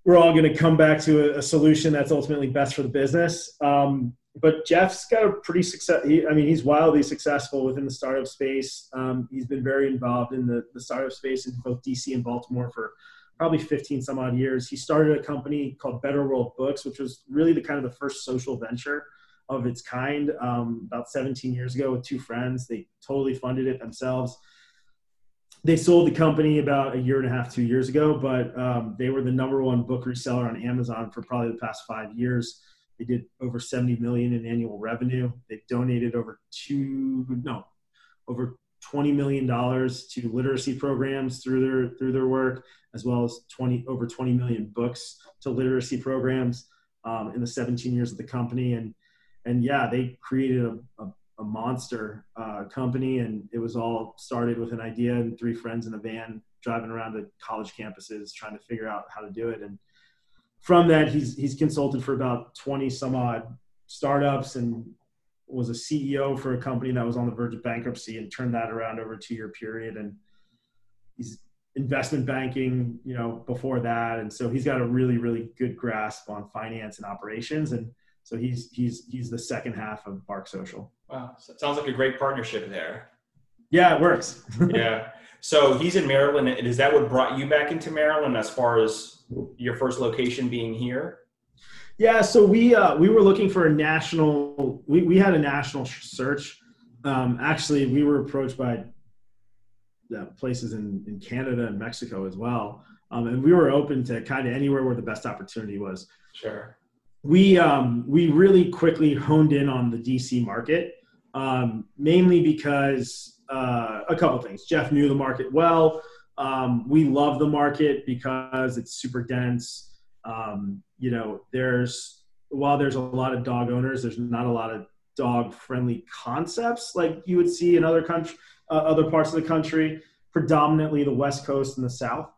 we're all going to come back to a, a solution that's ultimately best for the business. Um, but Jeff's got a pretty success. He, I mean, he's wildly successful within the startup space. Um, he's been very involved in the, the startup space in both DC and Baltimore for probably 15 some odd years. He started a company called Better World Books, which was really the kind of the first social venture of its kind um, about 17 years ago with two friends. They totally funded it themselves. They sold the company about a year and a half, two years ago, but um, they were the number one book reseller on Amazon for probably the past five years. They did over 70 million in annual revenue. They've donated over two, no, over 20 million dollars to literacy programs through their through their work, as well as 20 over 20 million books to literacy programs um, in the 17 years of the company. And and yeah, they created a, a, a monster uh, company, and it was all started with an idea and three friends in a van driving around to college campuses trying to figure out how to do it. And from that, he's he's consulted for about 20 some odd startups and was a CEO for a company that was on the verge of bankruptcy and turned that around over a two year period. And he's investment banking, you know, before that. And so he's got a really, really good grasp on finance and operations. And so he's he's he's the second half of Bark Social. Wow. So it sounds like a great partnership there. Yeah, it works. [LAUGHS] yeah. So he's in Maryland. Is that what brought you back into Maryland as far as your first location being here? Yeah, so we uh, we were looking for a national. We, we had a national search. Um, actually, we were approached by uh, places in, in Canada and Mexico as well, um, and we were open to kind of anywhere where the best opportunity was. Sure. We um, we really quickly honed in on the DC market, um, mainly because uh, a couple things. Jeff knew the market well. Um, we love the market because it's super dense. Um, you know, there's while there's a lot of dog owners, there's not a lot of dog friendly concepts like you would see in other country, uh, other parts of the country, predominantly the West Coast and the South.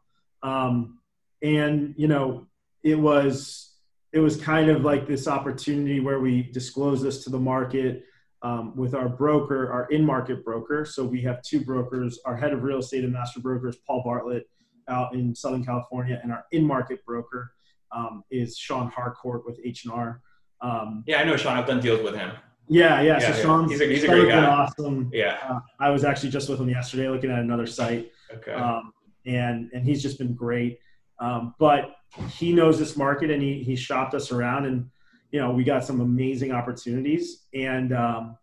Um, and you know, it was it was kind of like this opportunity where we disclose this to the market um, with our broker, our in-market broker. So we have two brokers. Our head of real estate and master broker is Paul Bartlett out in Southern California, and our in-market broker um, is Sean Harcourt with H and R. Um, Yeah, I know Sean. I've done deals with him. yeah, yeah. Yeah, So yeah. Sean's He's a- he's a great guy. Awesome. Yeah. Uh, I was actually just with him yesterday, looking at another site Okay. um, and and he's just been great. Um, but he knows this market, and he he shopped us around, and you know we got some amazing opportunities, and um,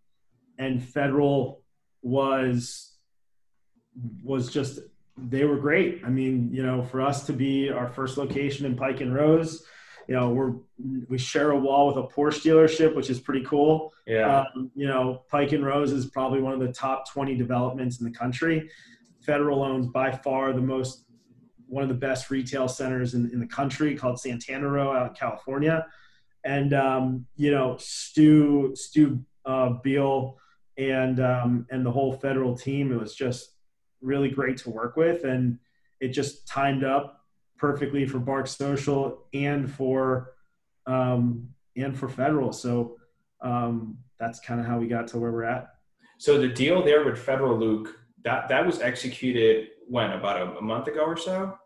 and Federal was was just they were great. I mean, you know, for us to be our first location in Pike and Rose, you know, we're we share a wall with a Porsche dealership, which is pretty cool. yeah. Um, you know, Pike and Rose is probably one of the top 20 developments in the country. Federal owns by far the most, one of the best retail centers in, in the country called Santana Row out in California. And, um, you know, Stu, Stu uh, Beal and, um, and the whole Federal team, it was just really great to work with. And it just timed up perfectly for Bark Social and for, um, and for Federal. So, um, that's kind of how we got to where we're at. So the deal there with Federal Luke that that was executed when about a, a month ago or so.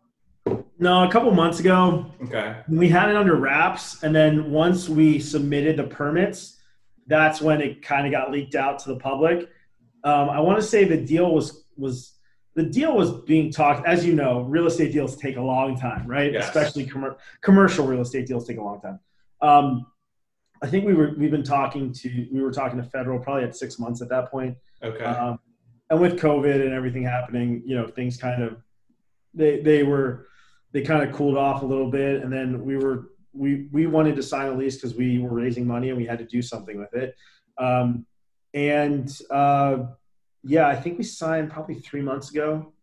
No, a couple months ago, Okay. we had it under wraps, and then once we submitted the permits, that's when it kind of got leaked out to the public. Um, I want to say the deal was was the deal was being talked. As you know, real estate deals take a long time, right? Yes. Especially commer- commercial real estate deals take a long time. Um, I think we were we've been talking to we were talking to federal probably at six months at that point. Okay. Um, and with COVID and everything happening, you know, things kind of they they were they kind of cooled off a little bit, and then we were we we wanted to sign a lease because we were raising money and we had to do something with it. Um, and uh, yeah, I think we signed probably three months ago.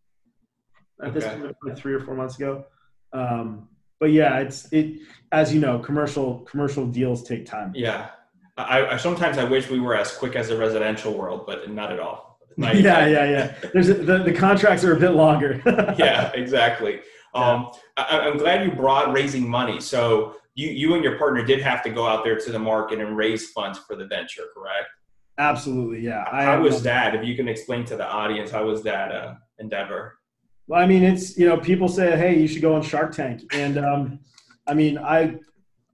At this Okay. point, like three or four months ago. Um, but yeah, it's it as you know, commercial commercial deals take time. yeah. I, I sometimes I wish we were as quick as the residential world, but not at all. My- yeah, yeah, yeah. There's a, the the contracts are a bit longer. [LAUGHS] yeah, exactly. Um, I, I'm glad you brought raising money. So you, you and your partner did have to go out there to the market and raise funds for the venture, correct? Absolutely, yeah. I How was that? If you can explain to the audience, how was that uh, endeavor? Well, I mean, it's you know, people say, "Hey, you should go on Shark Tank," and um, I mean, I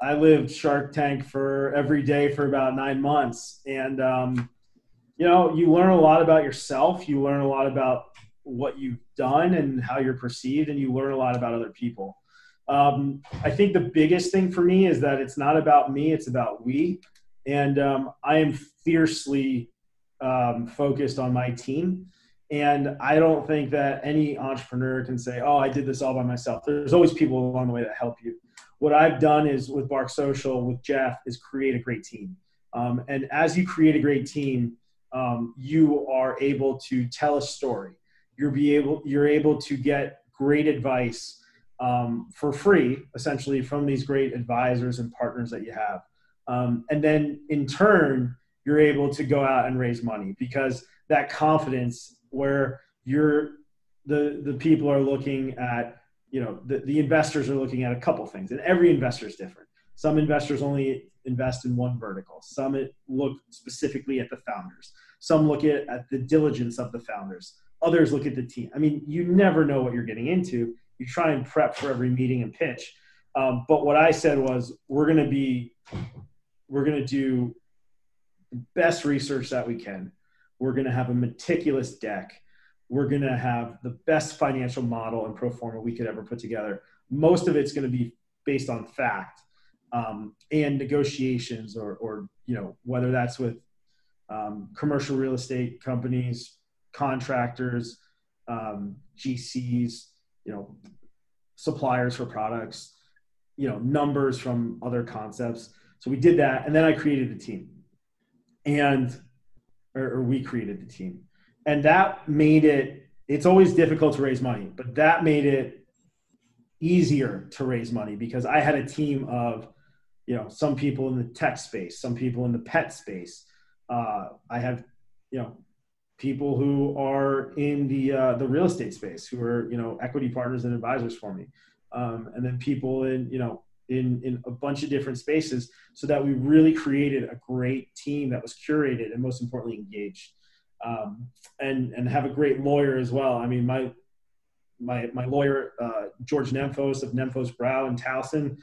I lived Shark Tank for every day for about nine months, and um, you know, you learn a lot about yourself. You learn a lot about what you've done and how you're perceived, and you learn a lot about other people. Um, I think the biggest thing for me is that it's not about me; it's about we, and um, I am fiercely um, focused on my team. And I don't think that any entrepreneur can say, "Oh, I did this all by myself." There's always people along the way that help you. What I've done is with Bark Social, with Jeff, is create a great team. Um, and as you create a great team, um, you are able to tell a story. You're be able you're able to get great advice um, for free, essentially from these great advisors and partners that you have. Um, and then in turn, you're able to go out and raise money because that confidence where you're the the people are looking at you know the, the investors are looking at a couple things and every investor is different some investors only invest in one vertical. Some look specifically at the founders. Some look at, at the diligence of the founders. Others look at the team. I mean you never know what you're getting into. You try and prep for every meeting and pitch. Um, but what i said was we're going to be we're going to do the best research that we can. We're going to have a meticulous deck. We're going to have the best financial model and pro forma we could ever put together. Most of it's going to be based on fact um, and negotiations, or, or you know whether that's with um, commercial real estate companies, contractors, um, GCs, you know, suppliers for products, you know, numbers from other concepts. So we did that, and then I created a team, and or, or we created the team and that made it it's always difficult to raise money but that made it easier to raise money because i had a team of you know some people in the tech space some people in the pet space. Uh, i have you know people who are in the uh, the real estate space who are you know equity partners and advisors for me. Um, and then people in you know in in a bunch of different spaces so that we really created a great team that was curated and most importantly engaged. Um, and and have a great lawyer as well. I mean my my my lawyer uh, george nemphos of nemphos braue and towson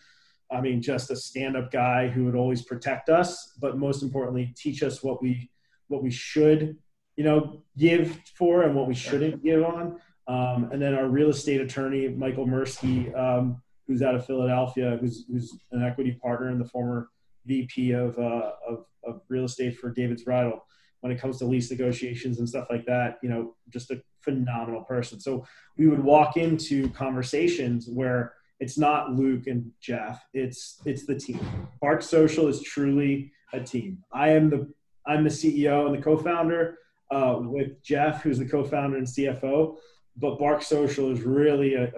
i mean just a stand-up guy who would always protect us but most importantly teach us what we what we should you know give for and what we shouldn't give on um, and then our real estate attorney michael mursky um, who's out of Philadelphia, who's, who's an equity partner and the former VP of, uh, of, of real estate for David's Bridal. When it comes to lease negotiations and stuff like that, you know, just a phenomenal person. So we would walk into conversations where it's not Luke and Jeff, it's it's the team. Bark Social is truly a team. I am the I'm the CEO and the co-founder uh, with Jeff, who's the co-founder and CFO. But Bark Social is really a,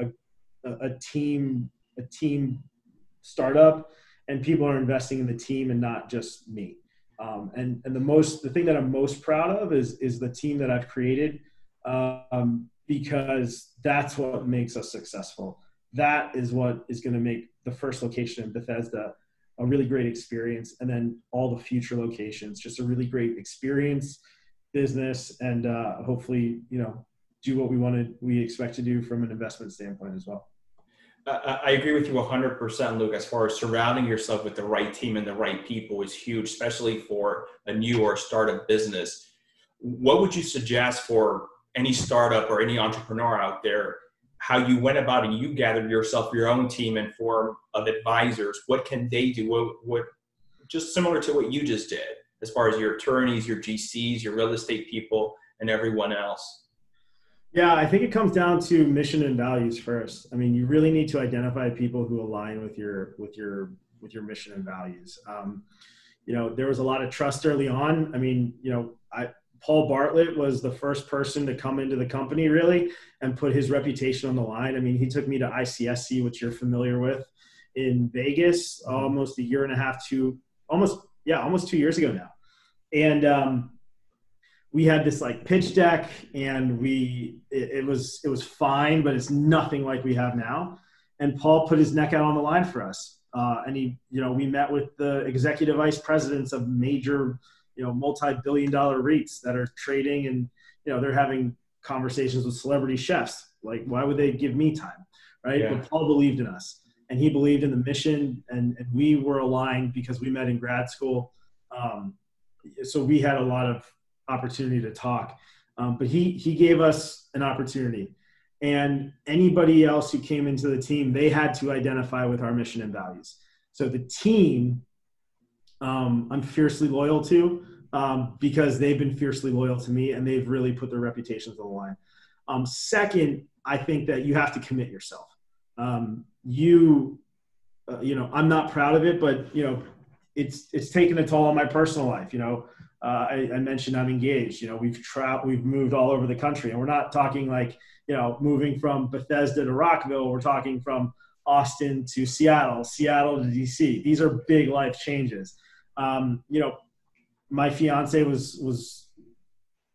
a, a team a team startup and people are investing in the team and not just me um, and and the most the thing that i'm most proud of is is the team that i've created um, because that's what makes us successful that is what is going to make the first location in bethesda a really great experience and then all the future locations just a really great experience business and uh, hopefully you know do what we wanted we expect to do from an investment standpoint as well I I agree with you 100%, Luke, as far as surrounding yourself with the right team and the right people is huge, especially for a new or startup business. What would you suggest for any startup or any entrepreneur out there? How you went about it. You gathered yourself your own team and form of advisors. What can they do? What, what just similar to what you just did, as far as your attorneys, your GCs, your real estate people, and everyone else. Yeah, I think it comes down to mission and values first. I mean, you really need to identify people who align with your with your with your mission and values. Um, you know, there was a lot of trust early on. I mean, you know, I Paul Bartlett was the first person to come into the company really and put his reputation on the line. I mean, he took me to ICSC, which you're familiar with, in Vegas, almost a year and a half to almost yeah, almost two years ago now, and um, we had this like pitch deck, and we it, it was it was fine, but it's nothing like we have now. And Paul put his neck out on the line for us, uh, and he you know we met with the executive vice presidents of major you know multi-billion dollar REITs that are trading and you know they're having conversations with celebrity chefs. Like why would they give me time right? Yeah. but paul believed in us and he believed in the mission and, and we were aligned because we met in grad school. Um, so we had a lot of opportunity to talk. Um, but he he gave us an opportunity and anybody else who came into the team they had to identify with our mission and values. So the team um, I'm fiercely loyal to um, because they've been fiercely loyal to me and they've really put their reputations on the line. Um, second, I think that you have to commit yourself. Um, you, uh, you know, I'm not proud of it, but you know, it's it's taken a toll on my personal life. You know, uh, I, I, mentioned I'm engaged. You know, we've traveled, we've moved all over the country, and we're not talking like you know moving from Bethesda to Rockville. We're talking from Austin to Seattle, Seattle to DC. These are big life changes um, you know, my fiance was was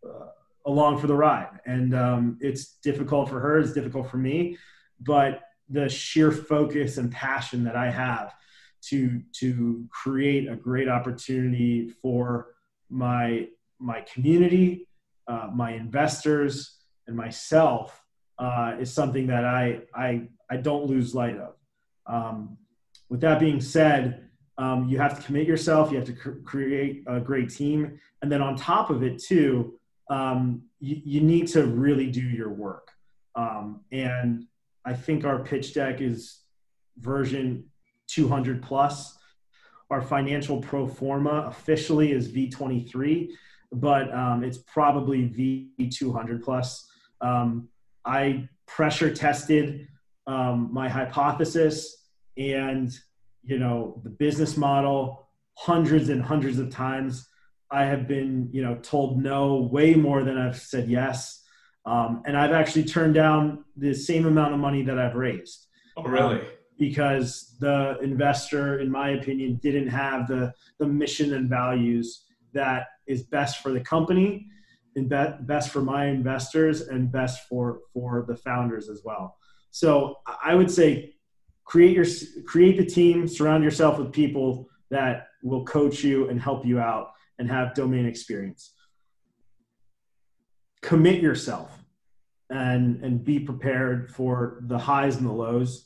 uh, along for the ride, and um, it's difficult for her. It's difficult for me, but the sheer focus and passion that I have to to create a great opportunity for my my community, uh, my investors, and myself uh, is something that I I I don't lose light of. Um, with that being said, um, you have to commit yourself. You have to cr- create a great team, and then on top of it too, um, you, you, need to really do your work. Um, and I think our pitch deck is version 200 plus. Our financial pro forma officially is V23, but um, it's probably V200 plus. Um, I pressure tested um, my hypothesis and you know the business model hundreds and hundreds of times. I have been you know told no way more than i've said yes. Um, and i've actually turned down the same amount of money that i've raised. Oh really? Um, because the investor in my opinion didn't have the the mission and values that is best for the company and be- best for my investors and best for for the founders as well. So i would say create your create the team surround yourself with people that will coach you and help you out and have domain experience. Commit yourself and and be prepared for the highs and the lows.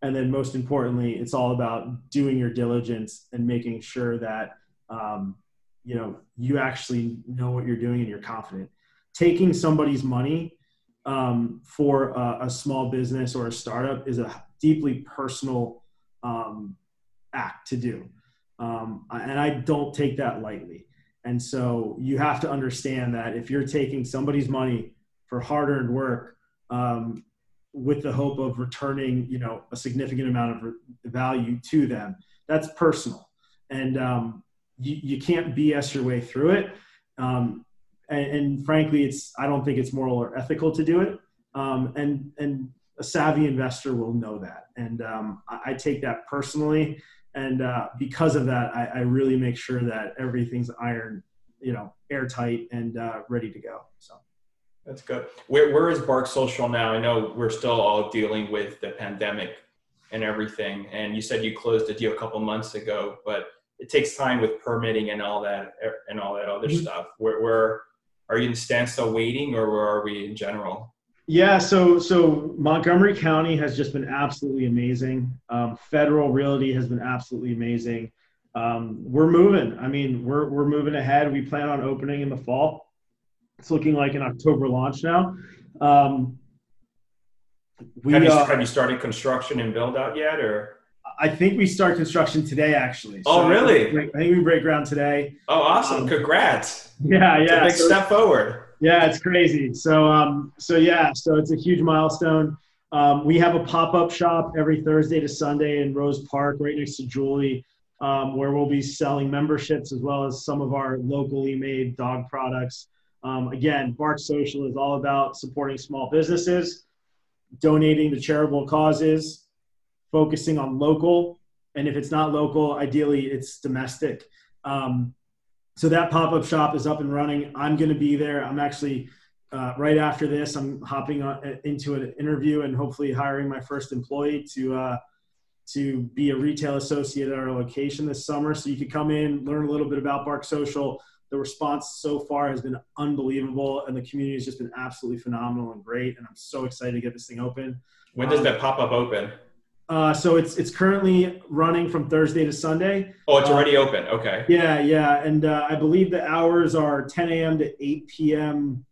And then most importantly it's all about doing your diligence and making sure that um, you know you actually know what you're doing and you're confident. Taking somebody's money um, for a, a, small business or a startup is a deeply personal um, act to do. Um, and I don't take that lightly. And so you have to understand that if you're taking somebody's money for hard earned work um, with the hope of returning, you know, a significant amount of value to them, that's personal. And um, you, you can't BS your way through it. Um, and, and, frankly, it's I don't think it's moral or ethical to do it. Um, and and a savvy investor will know that. And um, I, I, take that personally. And uh, because of that, I, I, really make sure that everything's iron, you know, airtight and uh, ready to go. So that's good. Where, where is Bark Social now? I know we're still all dealing with the pandemic and everything. And you said you closed a deal a couple months ago, but it takes time with permitting and all that and all that other mm-hmm. stuff. Where, where are you in standstill waiting, or where are we in general? Yeah, so so Montgomery County has just been absolutely amazing. Um, Federal Realty has been absolutely amazing. Um, we're moving. I mean, we're we're moving ahead. We plan on opening in the fall. It's looking like an October launch now. Um, We, have, you, uh, have you started construction and build out yet, or? I think we start construction today, actually. Oh, really? I think we break ground today. Oh, awesome! Um, Congrats! Yeah, It's a yeah. big so- step forward. Yeah, it's crazy. So, um, so yeah, so it's a huge milestone. Um, we have a pop-up shop every Thursday to Sunday in Rose Park, right next to Julii, um, where we'll be selling memberships as well as some of our locally made dog products. Um, again, Bark Social is all about supporting small businesses, donating to charitable causes, focusing on local, and if it's not local, ideally it's domestic. Um, so that pop-up shop is up and running. I'm going to be there. I'm actually uh, right after this i'm hopping on, into an interview and hopefully hiring my first employee to uh, to be a retail associate at our location this summer. So you could come in learn a little bit about bark social. The response so far has been unbelievable and the community has just been absolutely phenomenal and great and i'm so excited to get this thing open. When does Um, that pop up open? Uh, so it's it's currently running from thursday to sunday Oh, it's uh, already open. Okay. yeah, yeah, and uh, I believe the hours are 10 a.m. to 8 p.m.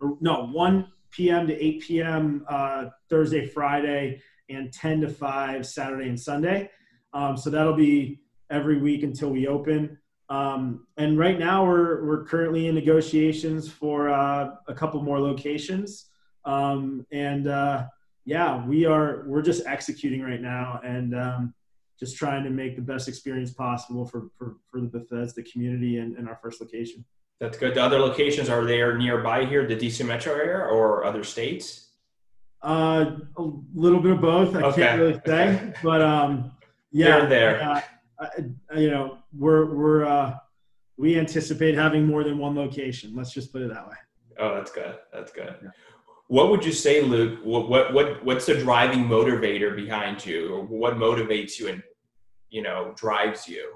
Or, no, 1 p.m. to 8 p.m. Uh, Thursday, Friday, and 10 to 5 Saturday and Sunday. Um, so that'll be every week until we open. Um, and right now we're we're currently in negotiations for uh, a couple more locations. Um, and uh, yeah, we are we're just executing right now and. Um, just trying to make the best experience possible for, for, for the Bethesda community and, and our first location. That's good. The other locations are they nearby here, the DC metro area, or other states? Uh, a little bit of both. I Okay, can't really say, okay. but um, yeah, and there. uh, I, you know, we're we're uh, we anticipate having more than one location. Let's just put it that way. Oh, that's good. That's good. Yeah. What would you say, Luke? What, what what what's the driving motivator behind you, or what motivates you and you know drives you?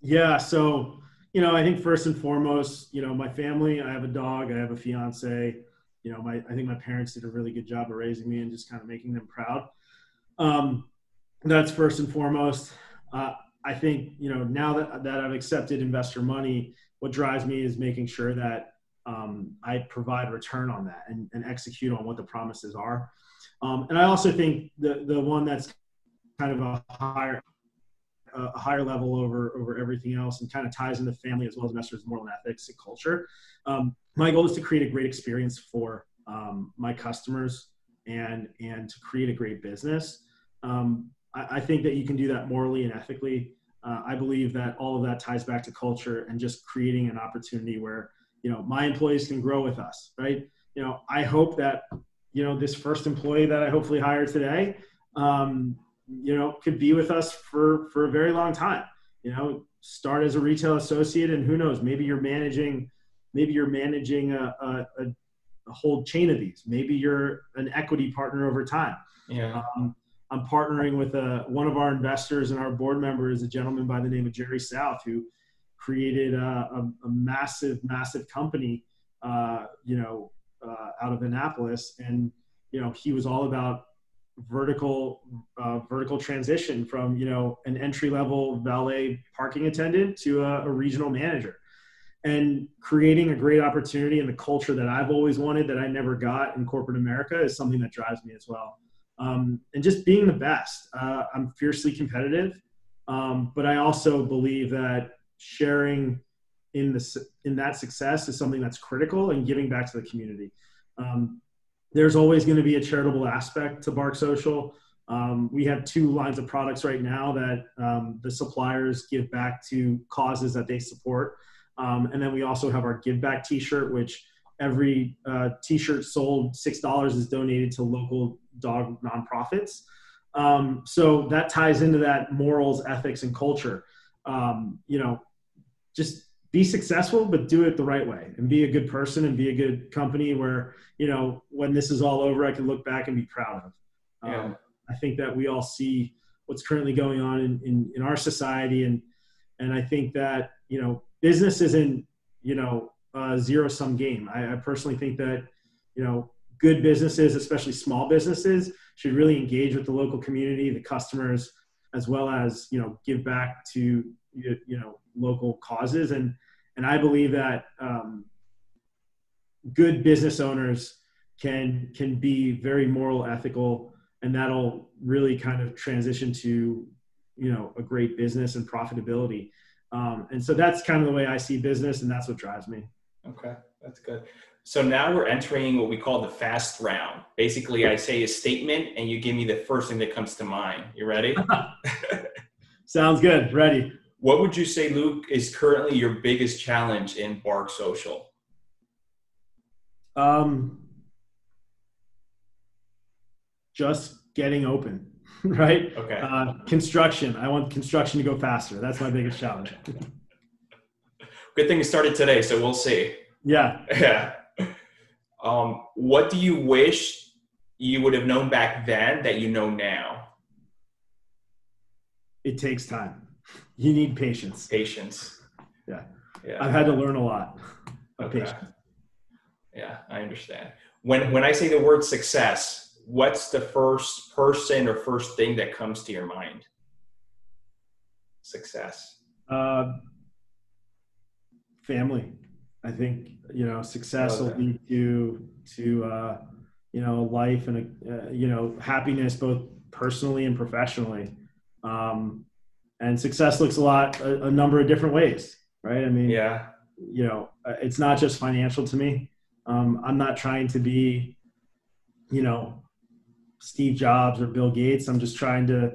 Yeah. So, you know, I think first and foremost, you know, my family, I have a dog, I have a fiance, you know, my, I think my parents did a really good job of raising me and just kind of making them proud. Um, that's first and foremost. Uh, I think, you know, now that, that I've accepted investor money, what drives me is making sure that um, I provide return on that and, and execute on what the promises are. Um, and I also think the, the one that's kind of a higher, a higher level over over everything else and kind of ties into family as well as investors moral and ethics and culture. Um, my goal is to create a great experience for um, my customers and and to create a great business. Um, I, I think that you can do that morally and ethically. Uh, i believe that all of that ties back to culture and just creating an opportunity where you know my employees can grow with us right? You know i hope that you know this first employee that i hopefully hire today um, you know could be with us for for a very long time. You know start as a retail associate and who knows maybe you're managing maybe you're managing a, a, a, whole chain of these. Maybe you're an equity partner over time. Yeah. um, i'm partnering with a, one of our investors and our board member is a gentleman by the name of jerry south who created a, a, a massive massive company uh, you know uh, out of annapolis. And you know he was all about vertical uh, vertical transition from you know an entry level valet parking attendant to a, a regional manager. And creating a great opportunity and the culture that i've always wanted that i never got in corporate america is something that drives me as well. Um, and just being the best uh, i'm fiercely competitive um, but i also believe that sharing in the in that success is something that's critical and giving back to the community um, there's always going to be a charitable aspect to Bark Social. Um, we have two lines of products right now that um, the suppliers give back to causes that they support. Um, and then we also have our Give Back t shirt, which every uh, t shirt sold, $6 is donated to local dog nonprofits. Um, so that ties into that morals, ethics, and culture. Um, you know, just be successful, but do it the right way and be a good person and be a good company where, you know, when this is all over, I can look back and be proud of. Um, Yeah. I think that we all see what's currently going on in, in, in our society. And, and I think that, you know, business isn't, you know, a zero sum game. I, I personally think that, you know, good businesses, especially small businesses, should really engage with the local community, the customers, as well as, you know, give back to, you know, local causes. And, and I believe that um, good business owners can can be very moral, ethical, and that'll really kind of transition to you know a great business and profitability. Um, and so that's kind of the way I see business, and that's what drives me. Okay, that's good. So now we're entering what we call the fast round. Basically, I say a statement, and you give me the first thing that comes to mind. You ready? [LAUGHS] Sounds good. Ready. What would you say, Luke, is currently your biggest challenge in Bark Social? Um, just getting open, [LAUGHS] right? Okay. Uh, construction. I want construction to go faster. That's my biggest challenge. [LAUGHS] Good thing you started today, so we'll see. Yeah. Yeah. Um, what do you wish you would have known back then that you know now? It takes time. You need patience. Patience. Yeah. Yeah. I've had to learn a lot of Okay. patience. Yeah, I understand. When when I say the word success, what's the first person or first thing that comes to your mind? Success. Uh, family. I think you know success will lead to to uh, you know life and uh, you know happiness both personally and professionally. Um, and success looks a lot a, a number of different ways, right? I mean, Yeah. you know, uh, it's not just financial to me. Um, I'm not trying to be, you know, Steve Jobs or Bill Gates. I'm just trying to,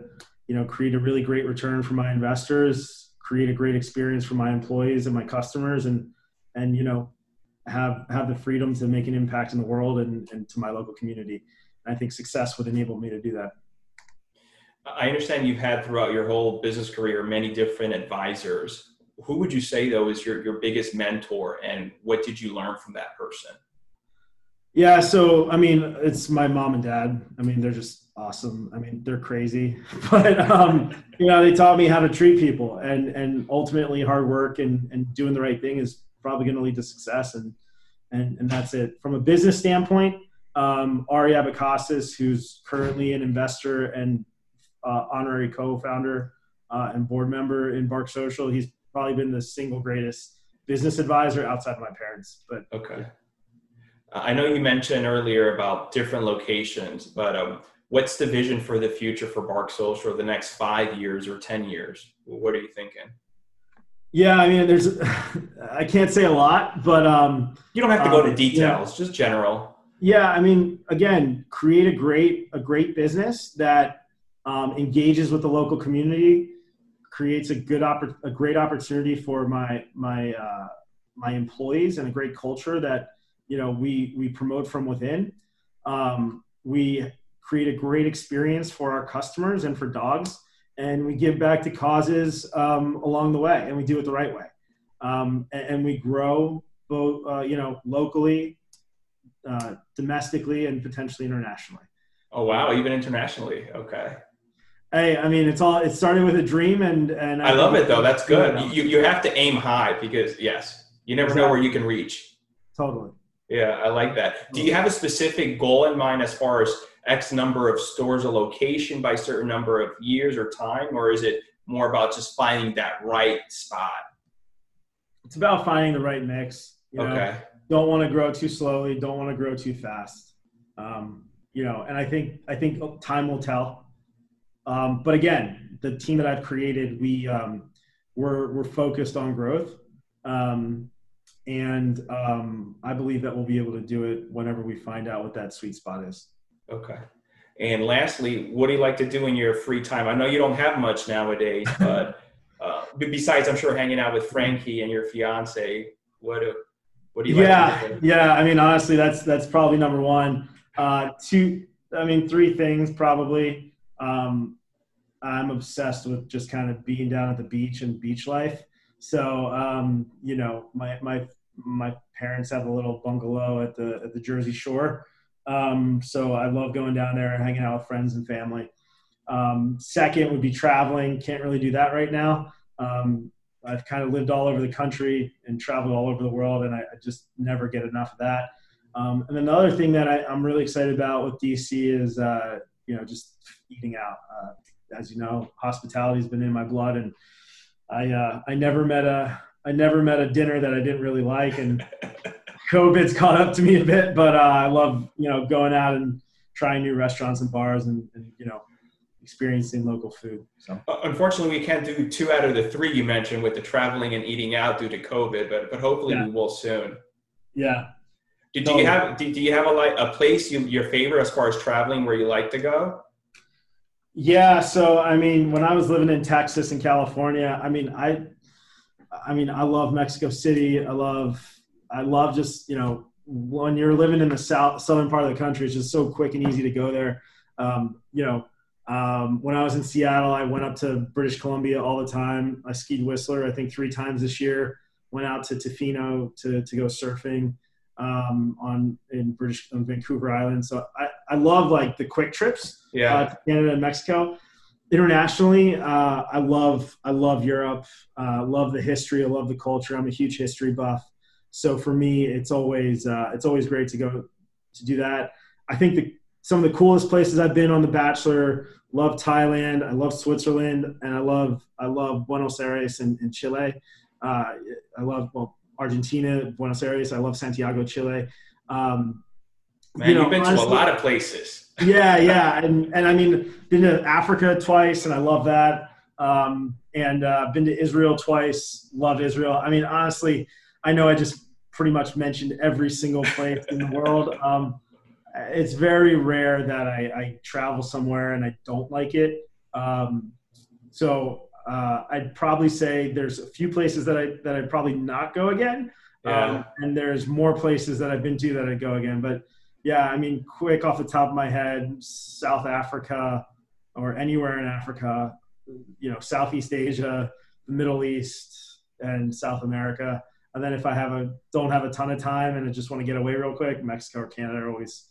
you know, create a really great return for my investors, create a great experience for my employees and my customers, and and you know, have have the freedom to make an impact in the world and, and to my local community. And I think success would enable me to do that. I understand you've had throughout your whole business career many different advisors. Who would you say though is your, your biggest mentor and what did you learn from that person? Yeah, so I mean, it's my mom and dad. I mean, they're just awesome. I mean, they're crazy, [LAUGHS] but um, you know, they taught me how to treat people, and and ultimately, hard work and and doing the right thing is probably going to lead to success, and and and that's it. From a business standpoint, um, Ari Abakasis, who's currently an investor and uh, honorary co-founder uh, and board member in Bark Social, he's probably been the single greatest business advisor outside of my parents. But Okay. Uh, I know you mentioned earlier about different locations, but um, what's the vision for the future for Bark Social the next five years or 10 years? What are you thinking? Yeah, I mean, there's, [SIGHS] I can't say a lot, but um, You don't have to go to Um, details, just general. yeah, I mean, again, create a great, a great business that um, engages with the local community, creates a good, oppor- a great opportunity for my my uh, my employees, and a great culture that you know we we promote from within. Um, we create a great experience for our customers and for dogs, and we give back to causes um, along the way, and we do it the right way, um, and, and we grow both, uh, you know, locally, uh, domestically, and potentially internationally. Oh, wow. Even internationally. Okay. Hey, I mean, it's all it started with a dream, and and I love it though. That's good. You, you have to aim high because, yes, you never know where you can reach. totally. Yeah, I like that. Do you have a specific goal in mind as far as X number of stores a location by certain number of years or time, or is it more about just finding that right spot? It's about finding the right mix. You know? Okay. Don't want to grow too slowly. Don't want to grow too fast. Um, you know, and I think I think time will tell. Um, but again, the team that I've created, we um, we're we're focused on growth, um, and um, I believe that we'll be able to do it whenever we find out what that sweet spot is. Okay. And lastly, what do you like to do in your free time? I know you don't have much nowadays, [LAUGHS] but uh, besides, I'm sure hanging out with Frankie and your fiance, what do what do you yeah, like to do? yeah. I mean, honestly, that's that's probably number one. Uh, two, I mean, three things probably. Um, I'm obsessed with just kind of being down at the beach and beach life. So, um, you know, my my my parents have a little bungalow at the at the Jersey Shore. Um, so I love going down there and hanging out with friends and family. Um, second would be traveling. Can't really do that right now. Um, I've kind of lived all over the country and traveled all over the world, and I, I just never get enough of that. Um, and then the other thing that I, I'm really excited about with DC is, uh, you know, just eating out. Uh, as you know, hospitality has been in my blood, and I uh, I never met a I never met a dinner that I didn't really like, and [LAUGHS] COVID's caught up to me a bit, but uh, I love you know going out and trying new restaurants and bars and, and you know experiencing local food. So Uh, Unfortunately, we can't do two out of the three you mentioned with the traveling and eating out due to COVID, but but hopefully Yeah. we will soon. yeah, Do, do you have do, do you have a like a place you your favorite as far as traveling where you like to go? Yeah, so I mean, when I was living in Texas and California, I mean, I, I mean, I love Mexico City. I love, I love just you know when you're living in the south southern part of the country, it's just so quick and easy to go there. Um, you know, um, when I was in Seattle, I went up to British Columbia all the time. I skied Whistler, I think three times this year. Went out to Tofino to to go surfing um, on in British on Vancouver Island. So I, I love like the quick trips Yeah, uh, to Canada and Mexico. Internationally, uh, I love I love Europe. Uh, love the history. I love the culture. I'm a huge history buff. So for me, it's always uh, it's always great to go to do that. I think the, some of the coolest places I've been on The Bachelor. Love Thailand. I love Switzerland, and I love I love Buenos Aires and, and Chile. Uh, I love well Argentina, Buenos Aires. I love Santiago, Chile. Um, man, you know, have been to a lot of places. yeah, yeah, and and I mean, been to Africa twice, and I love that. Um, and uh, been to Israel twice. Love Israel. I mean, honestly, I know I just pretty much mentioned every single place in the world. [LAUGHS] Um, it's very rare that I, I travel somewhere and I don't like it. Um, so uh, I'd probably say there's a few places that I that I'd probably not go again. Yeah. Um, and there's more places that I've been to that I'd go again. But yeah, I mean, quick off the top of my head, South Africa or anywhere in Africa, you know, Southeast Asia, the Middle East, and South America. And then if I have a don't have a ton of time and I just want to get away real quick, Mexico or Canada are always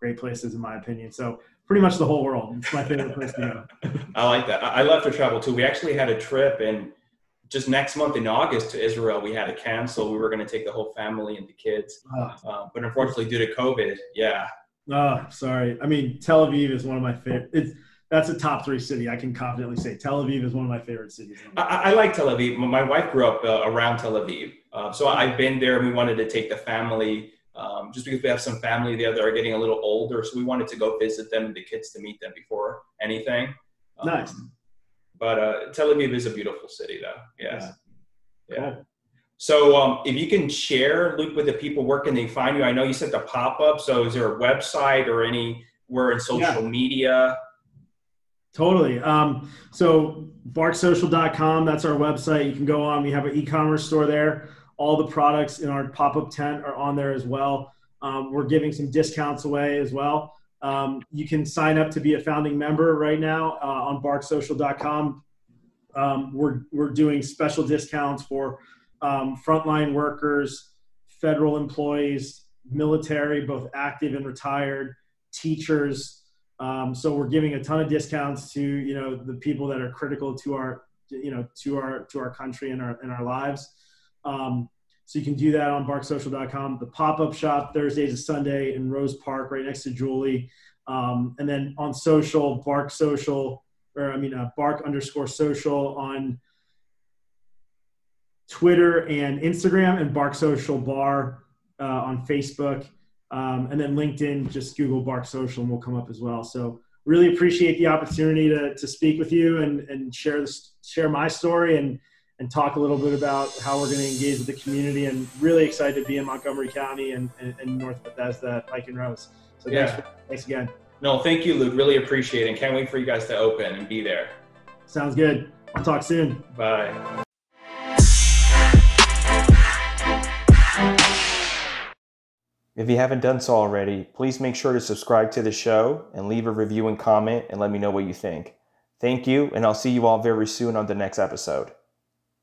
great places in my opinion. So pretty much the whole world. It's my favorite place to go. [LAUGHS] I like that. I love to travel too. We actually had a trip and just next month in August to Israel. We had to cancel. We were going to take the whole family and the kids, Oh, uh, but unfortunately, due to COVID, yeah, oh, sorry. I mean, Tel Aviv is one of my favorite. It's that's a top three city. I can confidently say Tel Aviv is one of my favorite cities. I, I I like Tel Aviv. My wife grew up uh, around Tel Aviv, uh, so I've been there. and We wanted to take the family um, just because we have some family there that are getting a little older, so we wanted to go visit them and the kids to meet them before anything. Um, Nice. But uh, Tel Aviv is a beautiful city, though. Yes. Yeah. Cool. So um, if you can share, Luke, with the people, where can they find you? I know you said the pop up. So is there a website or anywhere in social media? Totally. Um, so barksocial.com, that's our website. You can go on. We have an e-commerce store there. All the products in our pop-up tent are on there as well. Um, we're giving some discounts away as well. Um, you can sign up to be a founding member right now uh, on barksocial.com. Um, we're, we're doing special discounts for um, frontline workers, federal employees, military, both active and retired, teachers, um, so we're giving a ton of discounts to you know the people that are critical to our you know to our to our country and our in our lives. Um, so you can do that on barksocial.com. The pop-up shop Thursday to Sunday in Rose Park, right next to Julii, um, and then on social Bark Social or I mean uh, Bark underscore Social on Twitter and Instagram, and Bark Social Bar uh, on Facebook. Um, and then LinkedIn, just Google Bark Social and we'll come up as well. So really appreciate the opportunity to, to speak with you and, and share this, share my story and, and talk a little bit about how we're going to engage with the community and really excited to be in Montgomery County and, and, and North Bethesda, Pike and Rose. So thanks, for, thanks again. No, thank you, Luke. Really appreciate it. And can't wait for you guys to open and be there. Sounds good. I'll talk soon. Bye. If you haven't done so already, please make sure to subscribe to the show and leave a review and comment and let me know what you think. Thank you, and I'll see you all very soon on the next episode.